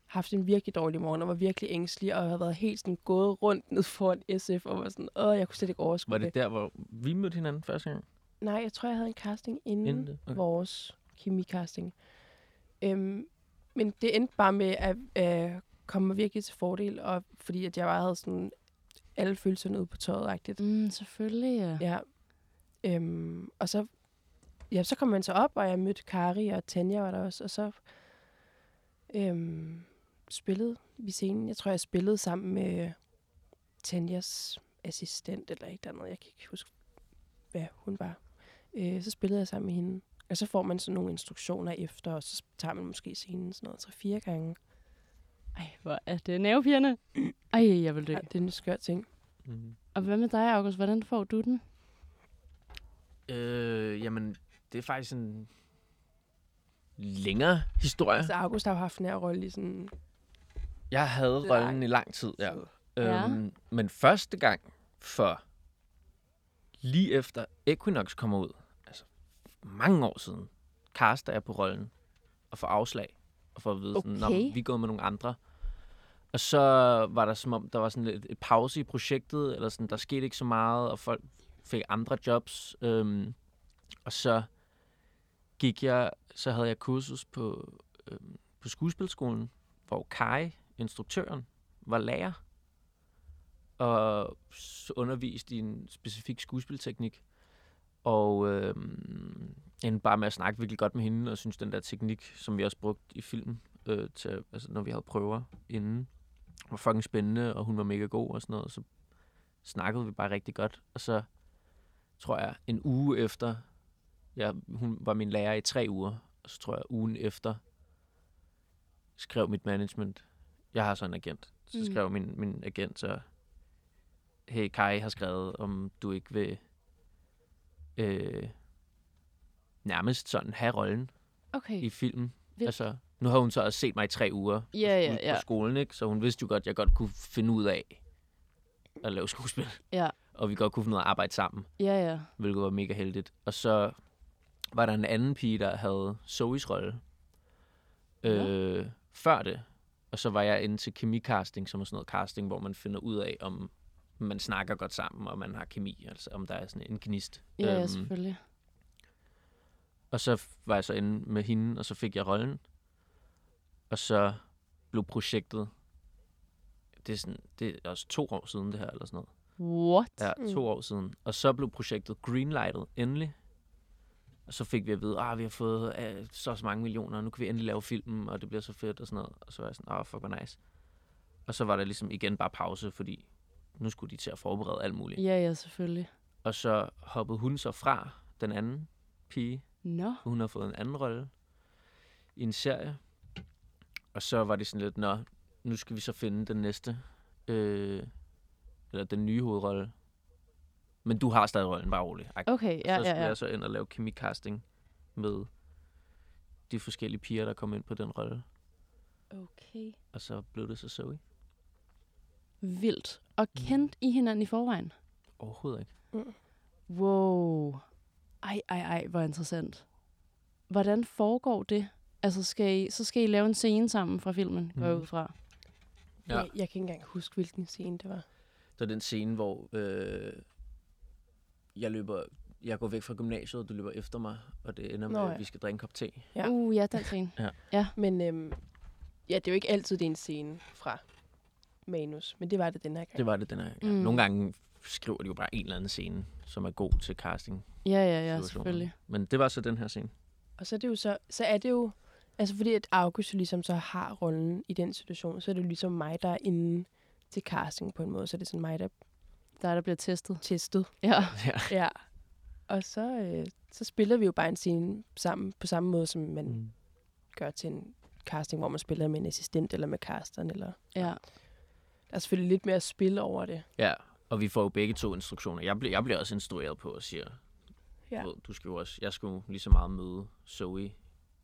haft en virkelig dårlig morgen, og var virkelig ængstelig, og havde været helt sådan gået rundt ned foran SF, og var sådan, åh, jeg kunne slet ikke overskue Var det der, hvor vi mødte hinanden første gang? Nej, jeg tror, jeg havde en casting inden, Inden det? okay. Vores kemikasting. Øhm, men det endte bare med at øh, komme mig virkelig til fordel, og fordi at jeg bare havde sådan alle følelserne ude på tøjet-agtigt. Mm, selvfølgelig, ja. Ja. Øhm, og så, ja, så kom man så op, og jeg mødte Kari og Tanja var der også, og så øhm, spillede vi scenen. Jeg tror, jeg spillede sammen med Tanjas assistent eller eller andet. Jeg kan ikke huske, hvad hun var. Øh, så spillede jeg sammen med hende. Og så får man sådan nogle instruktioner efter, og så tager man måske scenen sådan noget tre-fire gange. Ej, hvor er det nervepirrende. Ej, jeg vil dø. Ja, det er en skør ting. Mm. Og hvad med dig, August? Hvordan får du den? Øh, jamen, det er faktisk en længere historie. Så August har jo haft den her rolle i sådan... Jeg havde Lang rollen i lang tid, ja. Ja. Øhm, men første gang for lige efter Equinox kommer ud, altså mange år siden, kaster jeg på rollen og får afslag. Og får at vide, sådan, Okay. "Nå, vi er gået med nogle andre. Og så var der som om, der var sådan lidt et pause i projektet, eller sådan, der skete ikke så meget, og folk fik andre jobs. Øhm, og så gik jeg, så havde jeg kursus på, øh, på skuespilskolen, hvor Kai, instruktøren, var lærer og underviste i en specifik skuespilteknik. Og øh, endte bare med at snakke virkelig godt med hende, og synes den der teknik, som vi også brugte i filmen, øh, til, altså, når vi havde prøver inden, var fucking spændende, og hun var mega god og sådan noget. Så snakkede vi bare rigtig godt. Og så tror jeg, en uge efter, ja, hun var min lærer i tre uger, og så tror jeg, ugen efter, skrev mit management, jeg har så en agent, så Mm. skrev min, min agent så, hey, Kai har skrevet, om du ikke vil øh, nærmest sådan have rollen Okay. i filmen. Vildt. Altså, nu har hun så også set mig i tre uger Ja, ja, ja. på skolen, ikke? så hun vidste jo godt, at jeg godt kunne finde ud af at lave skuespil. Ja. Og vi godt kunne finde ud af at arbejde sammen, Ja, ja. hvilket var mega heldigt. Og så var der en anden pige, der havde Zoe's rolle øh, før det. Og så var jeg inde til kemicasting, som er sådan noget casting, hvor man finder ud af, om man snakker godt sammen, og man har kemi, altså om der er sådan en gnist. Ja, ja, Øhm, selvfølgelig. Og så var jeg så inde med hende, og så fik jeg rollen. Og så blev projektet... Det er, sådan, det er også to år siden, det her, eller sådan noget. What? Ja, to år siden. Og så blev projektet greenlightet endelig. Og så fik vi at vide, at vi har fået uh, så så mange millioner, og nu kan vi endelig lave filmen, og det bliver så fedt og sådan noget. Og så var jeg sådan, ah, fuck, hvor nice. Og så var der ligesom igen bare pause, fordi nu skulle de til at forberede alt muligt. Ja, ja, selvfølgelig. Og så hoppede hun så fra den anden pige, Nå. for hun har fået en anden rolle i en serie. Og så var det sådan lidt, nå, nu skal vi så finde den næste, øh, eller den nye hovedrolle. Men du har stadig rollen, bare rolig. Ag- Okay, ja, så skulle ja, ja. jeg så ind og lave kemicasting med de forskellige piger, der kom ind på den rolle. Okay. Og så blev det så Zoe. Vildt. Og Mm. kendte I hinanden i forvejen? Overhovedet ikke. Wow. Ej, ej, ej, hvor interessant. Hvordan foregår det? Altså, skal I, så skal I lave en scene sammen fra filmen, går jeg Mhm. ud fra. Ja. Jeg, jeg kan ikke engang huske, hvilken scene det var. Det er den scene, hvor øh, jeg løber, jeg går væk fra gymnasiet, og du løber efter mig, og det ender med, Nå, ja. at vi skal drikke en kop te. Ja. Uh, ja, den scene. Men øhm, ja, det er jo ikke altid, det er en scene fra manus. Men det var det den her gang. Det var det den her. Ja. Mm. Nogle gange skriver de jo bare en eller anden scene, som er god til casting. Ja, ja, ja, selvfølgelig. Men det var så den her scene. Og så er det jo så, så er det jo, altså fordi at August ligesom så har rollen i den situation, så er det jo ligesom mig, der er inde til casting på en måde. Så er det sådan mig, der er Der er der bliver testet. testet. Ja. Ja. Ja. Og så, øh, så spiller vi jo bare en scene sammen på samme måde, som man mm. Gør til en casting, hvor man spiller med en assistent eller med casteren. Eller... Ja. Der er selvfølgelig lidt mere spil over det. ja, og vi får jo begge to instruktioner. Jeg, bliver, jeg bliver også instrueret på og siger, Ja. ja. du skal jo også, jeg skal jo lige så meget møde Zoe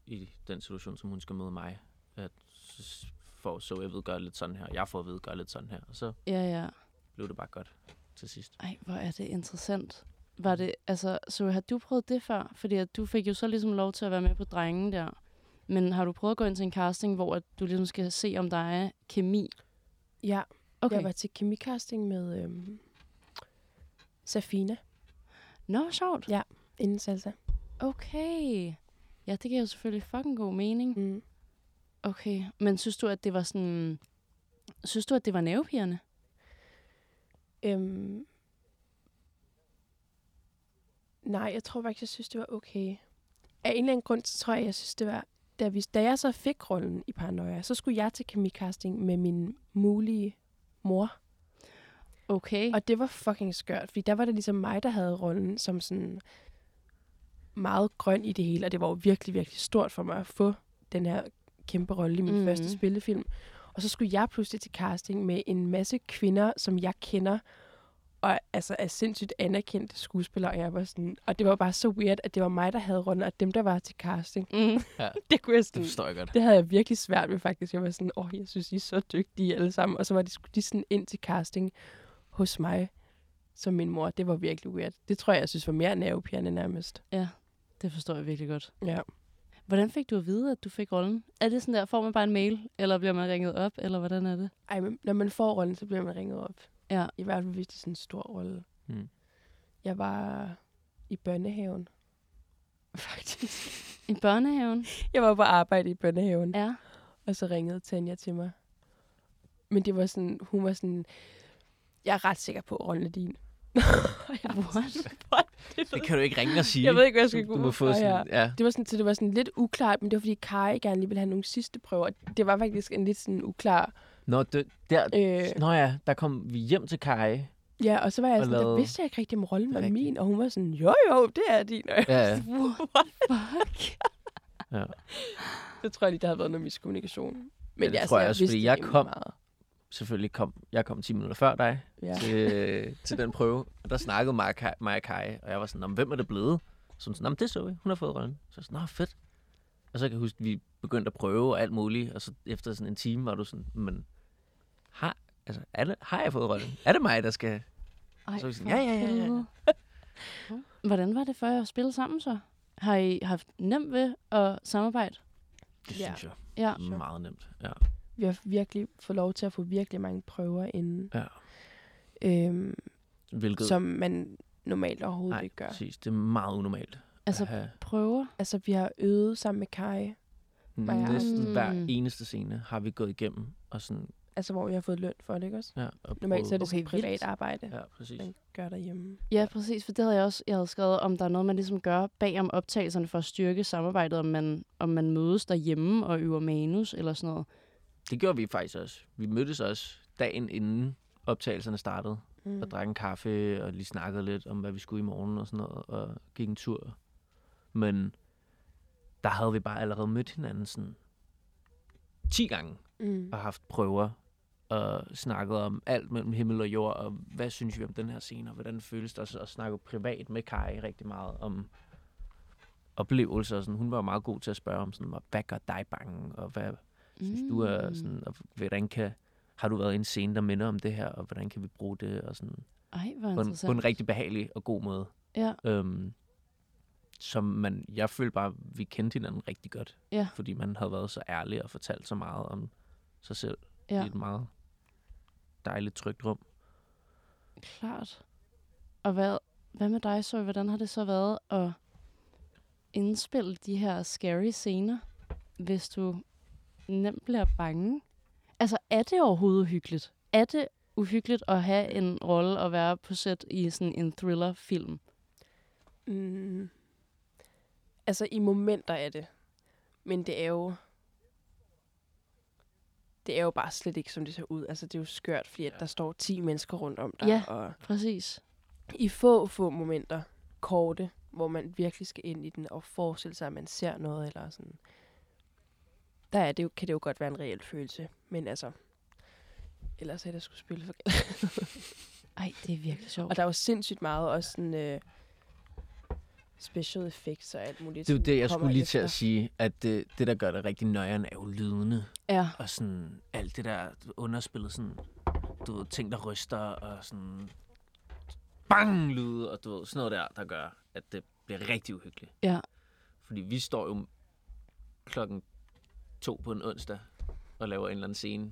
i den situation, som hun skal møde mig. At så får Zoe at vide, gør lidt sådan her. Jeg får at vide, gør lidt sådan her. Og så Ja, ja. blev det bare godt til sidst. Ej, hvor er det interessant. Var det, altså, så har du prøvet det før? Fordi at du fik jo så ligesom lov til at være med på drengen der. Men har du prøvet at gå ind til en casting, hvor at du ligesom skal se, om der er kemi? Ja, Okay. jeg var til kemicasting med øhm, Safina Nå, sjovt. Ja. inden salsa. Okay. Ja, det giver jo selvfølgelig fucking god mening. Mm. Okay. Men synes du, at det var sådan... Synes du, at det var nervepirrende? Øhm, nej, jeg tror faktisk, jeg synes, det var okay. Af en eller anden grund, så tror jeg, jeg synes, det var... Da, vi, da jeg så fik rollen i Paranoia, så skulle jeg til kemicasting med min mulige mor. Okay. Og det var fucking skørt, fordi der var det ligesom mig, der havde rollen som sådan meget grøn i det hele, og det var jo virkelig, virkelig stort for mig at få den her kæmpe rolle i min mm. første spillefilm. Og så skulle jeg pludselig til casting med en masse kvinder, som jeg kender, og altså er sindssygt anerkendte skuespillere, og jeg var sådan, og det var bare så weird, at det var mig, der havde rollen, og dem, der var til casting. Mm. Ja. det kunne jeg Det sådan, forstår jeg godt. det havde jeg virkelig svært ved faktisk. Jeg var sådan, åh, jeg synes, I er så dygtige alle sammen. Og så var de, skulle de sådan ind til casting hos mig som min mor. Det var virkelig weird. Det tror jeg, jeg synes var mere nervepirrende nærmest. Ja, det forstår jeg virkelig godt. Ja. Hvordan fik du at vide, at du fik rollen? Er det sådan der, får man bare en mail, eller bliver man ringet op, eller hvordan er det? Ej, men når man får rollen, så bliver man ringet op. Ja. I hvert fald, hvis det er sådan en stor rolle. Hmm. Jeg var i børnehaven. Faktisk. I børnehaven? Jeg var på arbejde i børnehaven. Ja. Og så ringede Tanja til mig. Men det var sådan, hun var sådan, jeg er ret sikker på, at rollen er din. Jeg What? "What?" det, Det kan du ikke ringe og sige. Jeg ved ikke, hvad jeg skal gå du må få sådan, ja. Det var sådan, så det var sådan lidt uklart, men det var fordi Kai gerne lige ville have nogle sidste prøver. Det var faktisk en lidt sådan uklar. Nå, det, der, Øh, Nå ja, der kom vi hjem til Kai. ja, og så var jeg sådan, der lavede- vidste jeg ikke rigtig, om rollen var min. Og hun var sådan, jo jo, det er din. Og jeg Ja, ja. "What?" Fuck. Ja. Så tror jeg lige, der havde været noget miskommunikation. Men det altså, tror jeg også, fordi jeg kom- Meget. Selvfølgelig kom, jeg kom 10 minutter før dig Ja. til, til den prøve. Og der snakkede og Kai- Kai, og jeg var sådan, "Nå, men hvem er det blevet? Så hun sådan, "Nå, men det så jeg, hun har fået rollen. Så jeg sådan, nå fedt. Og så kan jeg huske, at vi begyndte at prøve og alt muligt, og så efter sådan en time var du sådan, men har, altså, er det, har jeg fået rollen? Er det mig, der skal... Ej, Så vi sådan, ja, ja, ja, ja. helvede. Hvordan var det for jer at spille sammen så? Har I haft nemt ved at samarbejde? Det Ja. synes jeg Ja. er meget nemt. Ja. Vi har virkelig fået lov til at få virkelig mange prøver inden. Ja. Øhm, Hvilket, som man normalt overhovedet nej, ikke gør. præcis, det er meget unormalt. Altså, have prøver? Altså, vi har øvet sammen med Kai, Maja. næsten hver Mm. eneste scene har vi gået igennem. Og sådan, altså hvor vi har fået løn for det, ikke også? ja, og Normalt så er det Okay, privat vildt. arbejde, Ja, præcis. man gør derhjemme. Ja, præcis, for det havde jeg også jeg havde skrevet, om der er noget, man ligesom gør bag om optagelserne for at styrke samarbejdet, om man, om man mødes derhjemme og øver manus eller sådan noget. Det gjorde vi faktisk også. Vi mødtes også dagen inden optagelserne startede, Mm. og drak en kaffe og lige snakkede lidt om, hvad vi skulle i morgen og sådan noget, og gik en tur. Men der havde vi bare allerede mødt hinanden sådan 10 gange Mm. og haft prøver og snakket om alt mellem himmel og jord, og hvad synes vi om den her scene, og hvordan føles det, og og snakket privat med Kai rigtig meget om oplevelser. og Sådan. Hun var meget god til at spørge om, sådan, hvad gør dig bange, og hvad synes du er Mm. sådan, og hvordan kan, har du været i en scene, der minder om det her, og hvordan kan vi bruge det, og sådan, Ej, hvor på, en, på en rigtig behagelig og god måde. Ja, Øhm, som man, jeg følte bare, vi kendte hinanden rigtig godt, Ja. fordi man havde været så ærlig og fortalt så meget om sig selv ja, i et meget dejligt trygt rum. klart. Og hvad, hvad med dig, så? Hvordan har det så været at indspille de her scary scener, hvis du nemt bliver bange? Altså, er det overhovedet uhyggeligt? Er det uhyggeligt at have en rolle og være på sæt i sådan en thriller-film? Mm. Altså, i momenter er det. Men det er jo... Det er jo bare slet ikke, som det ser ud. Altså, det er jo skørt, fordi at der står 10 mennesker rundt om dig. Ja. Og Præcis. i få, få momenter, korte, hvor man virkelig skal ind i den og forestille sig, at man ser noget, eller sådan. Der er det jo, kan det jo godt være en reel følelse. Men altså, ellers er det skulle spille for Ej, det er virkelig sjovt. Og der er jo sindssygt meget også sådan, øh, special effects og alt muligt. Det er jo det, jeg skulle lige til at sige, at det, det der gør det rigtig nøjeren, er jo lydene. Ja, Og sådan alt det der underspillet, sådan, du ved, ting, der ryster, og sådan bang lyd, og du ved, sådan noget der, der gør, at det bliver rigtig uhyggeligt. ja. Fordi vi står jo klokken to på en onsdag og laver en eller anden scene,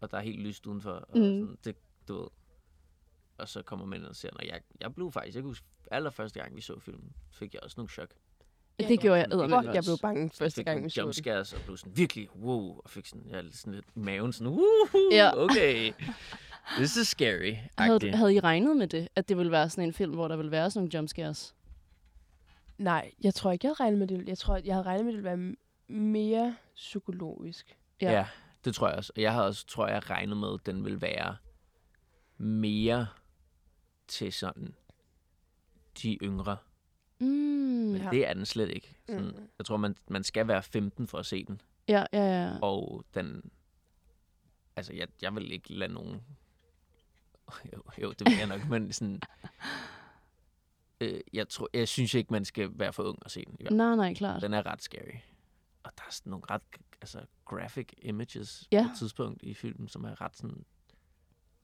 og der er helt lyst udenfor. Og Mm. sådan, det, du ved. Og så kommer man ind og ser, og jeg, jeg blev faktisk, jeg kan huske, allerførste gang vi så filmen, fik jeg også nogle chok. ja det gjorde jeg Fuck, jeg blev bange første gang, vi så det. jumpscares, og blev sådan virkelig, wow, og fik sådan, jeg sådan lidt maven, sådan, woohoo, Ja. okay, this is scary. Havde, havde I regnet med det, at det ville være sådan en film, hvor der ville være sådan nogle jumpscares? Nej, jeg tror ikke, jeg havde regnet med det. Jeg tror, jeg havde regnet med, at det ville være mere psykologisk. Ja. Ja. ja, det tror jeg også. Og jeg havde også, tror jeg, regnet med, at den vil være mere til sådan de yngre Mm. Men det er den slet ikke. Sådan, Mm. Jeg tror, man, man skal være 15 for at se den. Ja, ja, ja. Og den... Altså, jeg, jeg vil ikke lade nogen... Jo, jo det vil jeg nok, men sådan... Øh, jeg, tror, jeg synes ikke, man skal være for ung at se den. I hvert fald. Nej, nej, klart. Den er ret scary. Og der er sådan nogle ret altså, graphic images Ja. på et tidspunkt i filmen, som er ret sådan...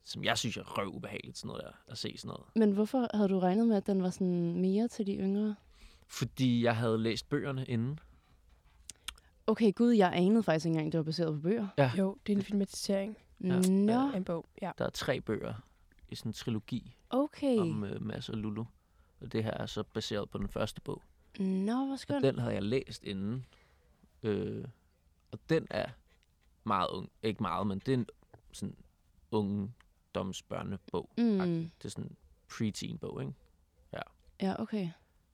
Som jeg synes er røv ubehageligt, sådan noget der, at se sådan noget. Men hvorfor havde du regnet med, at den var sådan mere til de yngre? Fordi jeg havde læst bøgerne inden. Okay, gud, jeg anede faktisk ikke engang, det var baseret på bøger. Ja. Jo, det er en filmatisering Ja. Nå, en bog. Ja. Der er tre bøger i sådan en trilogi okay. om uh, Mads og Lulu. Og det her er så baseret på den første bog. Nå, hvor Og skønt. den havde jeg læst inden. Øh, og den er meget ung. Ikke meget, men det er en sådan ungdomsbørnebog. Mm. Det er sådan en preteen bog, ikke? Ja, okay.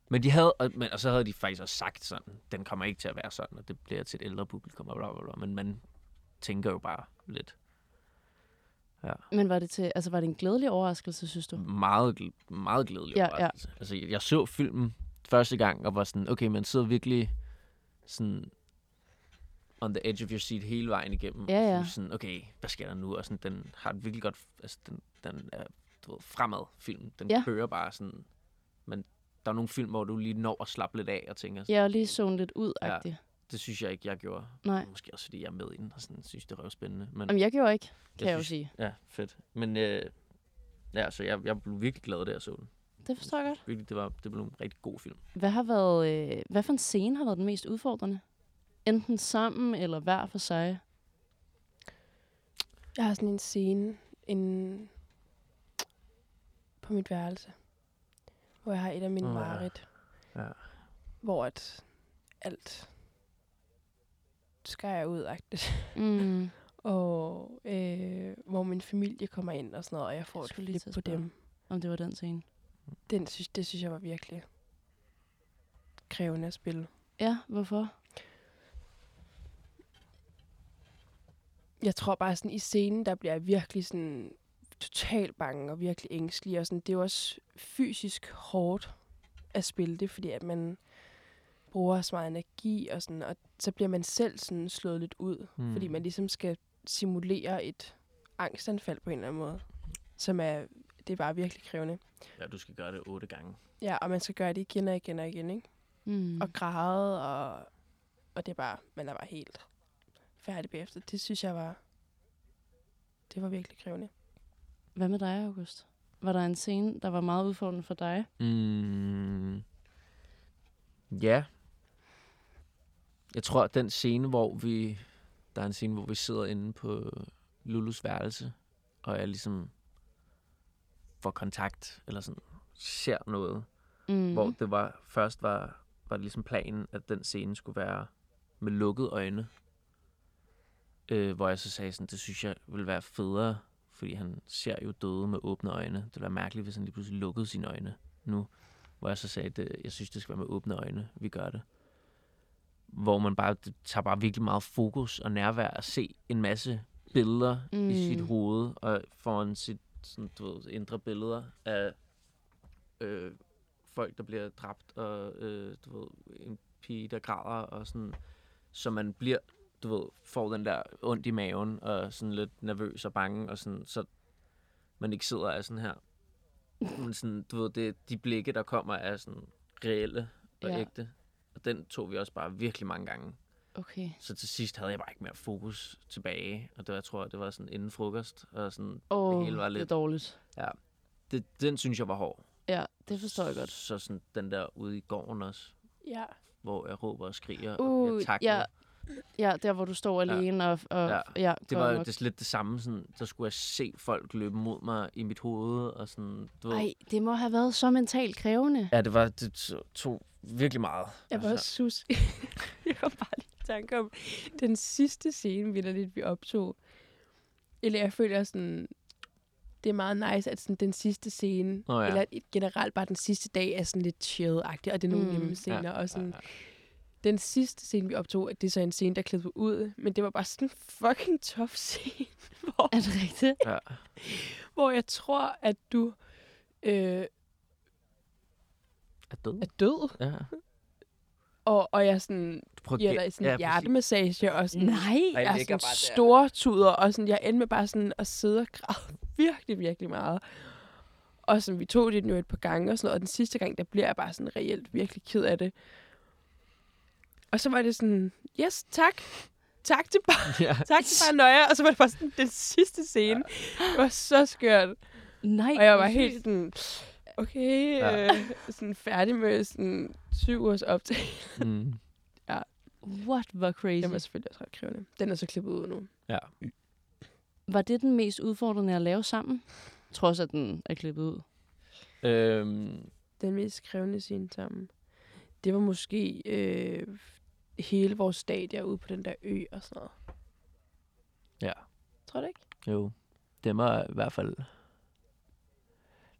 Men de havde, og, men, og så havde de faktisk også sagt sådan, den kommer ikke til at være sådan, og det bliver til et ældre publikum, og bla, bla, bla. Men man tænker jo bare lidt Men var det til, altså var det en glædelig overraskelse, synes du? meget, meget glædelig Ja, ja. overraskelse. Altså, jeg, jeg så filmen første gang, og var sådan, okay, man sidder virkelig sådan on the edge of your seat hele vejen igennem. Ja, ja. Og Sådan, okay, hvad sker der nu? Og sådan, den har et virkelig godt, altså, den, den er du ved, fremad film. Den Ja. kører bare sådan, men der er nogle film, hvor du lige når at slappe lidt af og tænker, Jeg er lige zone lidt ud Ja. det synes jeg ikke, jeg gjorde. Nej. Måske også, fordi jeg er med i den, og sådan, synes, det er røvspændende. Men Jamen, jeg gjorde ikke, kan jeg jeg, jo sige. Ja, fedt. Men øh, ja, så jeg, jeg blev virkelig glad, da jeg så den. Det forstår jeg godt. Virkelig, det, var, det blev en rigtig god film. Hvad har været, øh, hvad for en scene har været den mest udfordrende? Enten sammen eller hver for sig? Jeg har sådan en scene en på mit værelse, hvor jeg har et af mine oh, ja. mareridt, Ja. hvor at alt skærer ud agtigt. Mm. og øh, hvor min familie kommer ind og sådan noget, og jeg får Jeg et flip på dem. Om det var den scene. Den, synes, det synes jeg var virkelig krævende at spille. Ja, hvorfor? Jeg tror bare sådan i scenen, der bliver jeg virkelig sådan totalt bange og virkelig ængstelig. Og sådan, det er jo også fysisk hårdt at spille det, fordi at man bruger så meget energi, og, sådan, og så bliver man selv sådan slået lidt ud, mm. fordi man ligesom skal simulere et angstanfald på en eller anden måde, som er, det er bare virkelig krævende. Ja, du skal gøre det otte gange. Ja, og man skal gøre det igen og igen og igen, ikke? Mm. Og græde, og, og det er bare, man er bare helt færdig bagefter. Det synes jeg var, det var virkelig krævende. Hvad med dig, August? Var der en scene, der var meget udfordrende for dig? Mm. Ja. Jeg tror, at den scene, hvor vi... Der er en scene, hvor vi sidder inde på Lulus værelse, og jeg ligesom får kontakt, eller sådan ser noget. Mm. Hvor det var, først var, var det ligesom planen, at den scene skulle være med lukkede øjne. Øh, hvor jeg så sagde sådan, det synes jeg ville være federe, fordi han ser jo døde med åbne øjne. Det ville være mærkeligt, hvis han lige pludselig lukkede sine øjne nu. Hvor jeg så sagde, at jeg synes, det skal være med åbne øjne, vi gør det. Hvor man bare det tager bare virkelig meget fokus og nærvær at se en masse billeder mm. i sit hoved, og foran sit sådan, du ved, indre billeder af øh, folk, der bliver dræbt, og øh, du ved, en pige, der græder, og sådan, så man bliver, du ved, får den der ondt i maven, og sådan lidt nervøs og bange, og sådan, så man ikke sidder af sådan her. Men sådan, du ved, det, de blikke, der kommer, er sådan reelle og Ja. ja. ægte. Og den tog vi også bare virkelig mange gange. Okay. Så til sidst havde jeg bare ikke mere fokus tilbage. Og det var, jeg tror, det var sådan inden frokost. Og sådan, Åh, det hele var det er lidt... dårligt. Det, den synes jeg var hård. Ja, det forstår jeg godt. Så sådan den der ude i gården også, Ja. hvor jeg råber og skriger, Uh, og jeg takler. ja. Ja, der hvor du står alene og, og Ja, ja, Det var jo amok. det, lidt det samme, sådan, så skulle jeg se folk løbe mod mig i mit hoved, og sådan, du ved. Ej, det må have været så mentalt krævende. Ja, det var, det tog- virkelig meget. Jeg var også sus. jeg kom bare lige i tanke om den sidste scene, vi der lidt vi optog. Eller jeg føler sådan, det er meget nice, at sådan, den sidste scene, Nå ja. eller generelt bare den sidste dag, er sådan lidt chill-agtig, og det er nogle mm. nemme scener. Ja, og sådan, ja, ja. Den sidste scene, vi optog, at det er så en scene, der klippede ud, men det var bare sådan en fucking tough scene, hvor, Er det rigtigt? Ja. hvor jeg tror, at du... Øh, Er død? er død. Ja. Og, og jeg sådan, Du prøver giver dig sådan ja, hjertemassage og sådan, Nej. Jeg er ligger sådan store tuder, og sådan, jeg endte med bare sådan at sidde og græde virkelig, virkelig meget. Og sådan, vi tog det nu et par gange og sådan noget, og den sidste gang, der bliver jeg bare sådan reelt virkelig ked af det. Og så var det sådan, yes, tak. Tak til bare, Ja. tak til bare nøje. Og så var det bare sådan, den sidste scene. Det var så skørt. Nej. Og jeg var helt sådan, okay, Ja. ja. øh, sådan færdig med sådan syv ugers optag. Mm. What, hvor crazy. Den var selvfølgelig også ret krævende. Den er så klippet ud nu. Ja. Var det den mest udfordrende at lave sammen? Trods at den er klippet ud. Øhm, Den mest krævende scene sammen. Det var måske øh, hele vores stadie ude på den der ø og sådan noget. Ja. Tror du ikke? jo, det var i hvert fald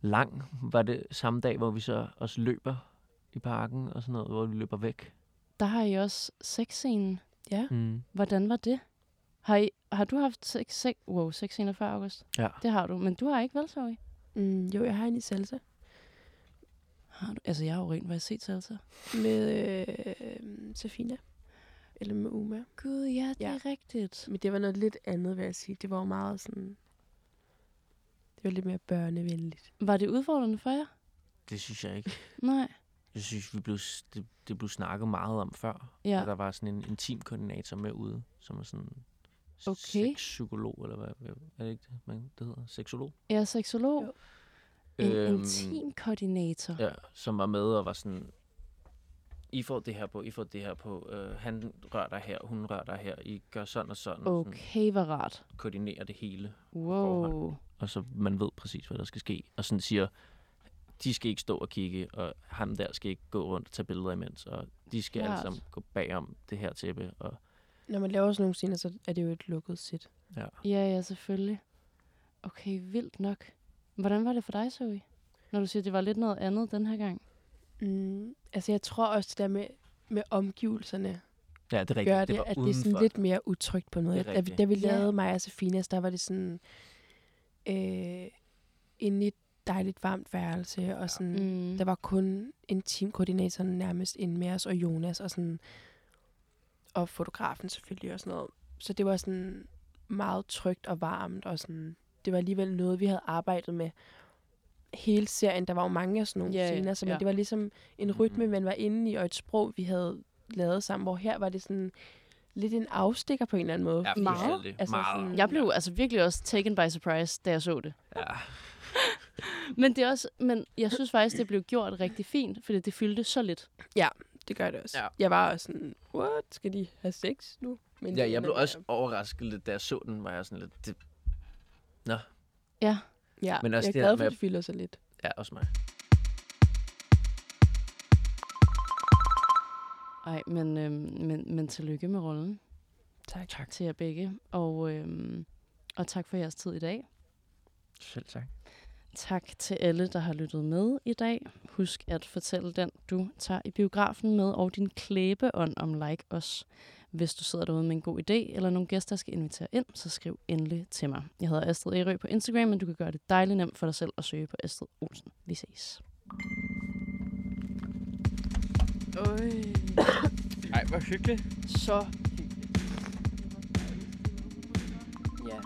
lang. Var det samme dag, hvor vi så også løber i parken og sådan noget, hvor vi løber væk? Der har I også sexscenen. Ja. Mm. Hvordan var det? Har, I, har du haft sex, sex, wow, sexscener før, August? Ja. Det har du, men du har ikke vel, Zoe? Mm, jo, jeg har en i salsa. Har du? Altså, jeg har jo rent faktisk set salsa. Med øh, Safina. Eller med Uma. Gud, ja, det Ja. er rigtigt. Men det var noget lidt andet, vil jeg sige. Det var jo meget sådan... Det var lidt mere børnevenligt. Var det udfordrende for jer? Det synes jeg ikke. Nej. Jeg synes, vi blev, det, det blev snakket meget om før. Ja. At der var sådan en intim koordinator med ude, som er sådan Okay. sexpsykolog, eller hvad, er det ikke det, man, det hedder? Seksolog? Er seksolog. Jo. En Øhm, intim koordinator. Ja, som var med og var sådan, I får det her på, I får det her på, øh, han rører dig her, hun rører dig her, I gør sådan og sådan, Okay, hvor rart. koordinerer det hele, Wow. og så man ved præcis, hvad der skal ske, og sådan siger, de skal ikke stå og kigge, og ham der skal ikke gå rundt og tage billeder imens, og de skal alle Klart. sammen gå bagom det her tæppe, og Når man laver sådan nogle scener, så er det jo et lukket sæt. ja. Ja, ja, selvfølgelig. Okay, vildt nok. Hvordan var det for dig, Zoe? Når du siger, at det var lidt noget andet den her gang. Mm, altså, jeg tror også, det der med, med omgivelserne Ja, det er rigtigt. gør det, det, var at udenfor. det er sådan lidt mere utrygt på noget. Det Da vi, da vi Ja. lavede mig og Sefinas, der var det sådan øh, inde i et dejligt varmt værelse, og sådan, Mm. der var kun en teamkoordinator nærmest inde med os, og Jonas, og sådan, og fotografen selvfølgelig og sådan noget. Så det var sådan meget trygt og varmt, og sådan, det var alligevel noget, vi havde arbejdet med hele serien. Der var jo mange af sådan nogle Ja, ja, scener, så ja. men det var ligesom en rytme, Mhm. man var inde i, og et sprog, vi havde lavet sammen, hvor her var det sådan lidt en afstikker på en eller anden måde. Ja, fordi- Meget. Altså Meget. sådan- Jeg blev altså virkelig også taken by surprise, da jeg så det. Ja. Men det er også, men jeg synes faktisk, det blev gjort rigtig fint, fordi det fyldte så lidt. Det gør det også. Ja. Ja. Jeg var også sådan, what, skal de have sex nu? Men ja, jeg blev også overrasket lidt, da jeg så den, var jeg sådan lidt, det, Ja. Ja, Men også jeg det er her glad for, at det fylder så lidt. ja, også mig. Ej, men, øhm, men, men tillykke med rollen Tak. Tak. til jer begge. Og, øhm, og tak for jeres tid i dag. Selv tak. Tak til alle, der har lyttet med i dag. Husk at fortælle den, du tager i biografen med, og din klæbeånd om like os. Hvis du sidder derude med en god idé eller nogle gæster, skal invitere ind, så skriv endelig til mig. Jeg hedder Astrid Ærø på Instagram, men du kan gøre det dejligt nemt for dig selv at søge på Astrid Olsen. Vi ses. Øj. Ej, hvor hyggeligt. Så hyggeligt. Ja.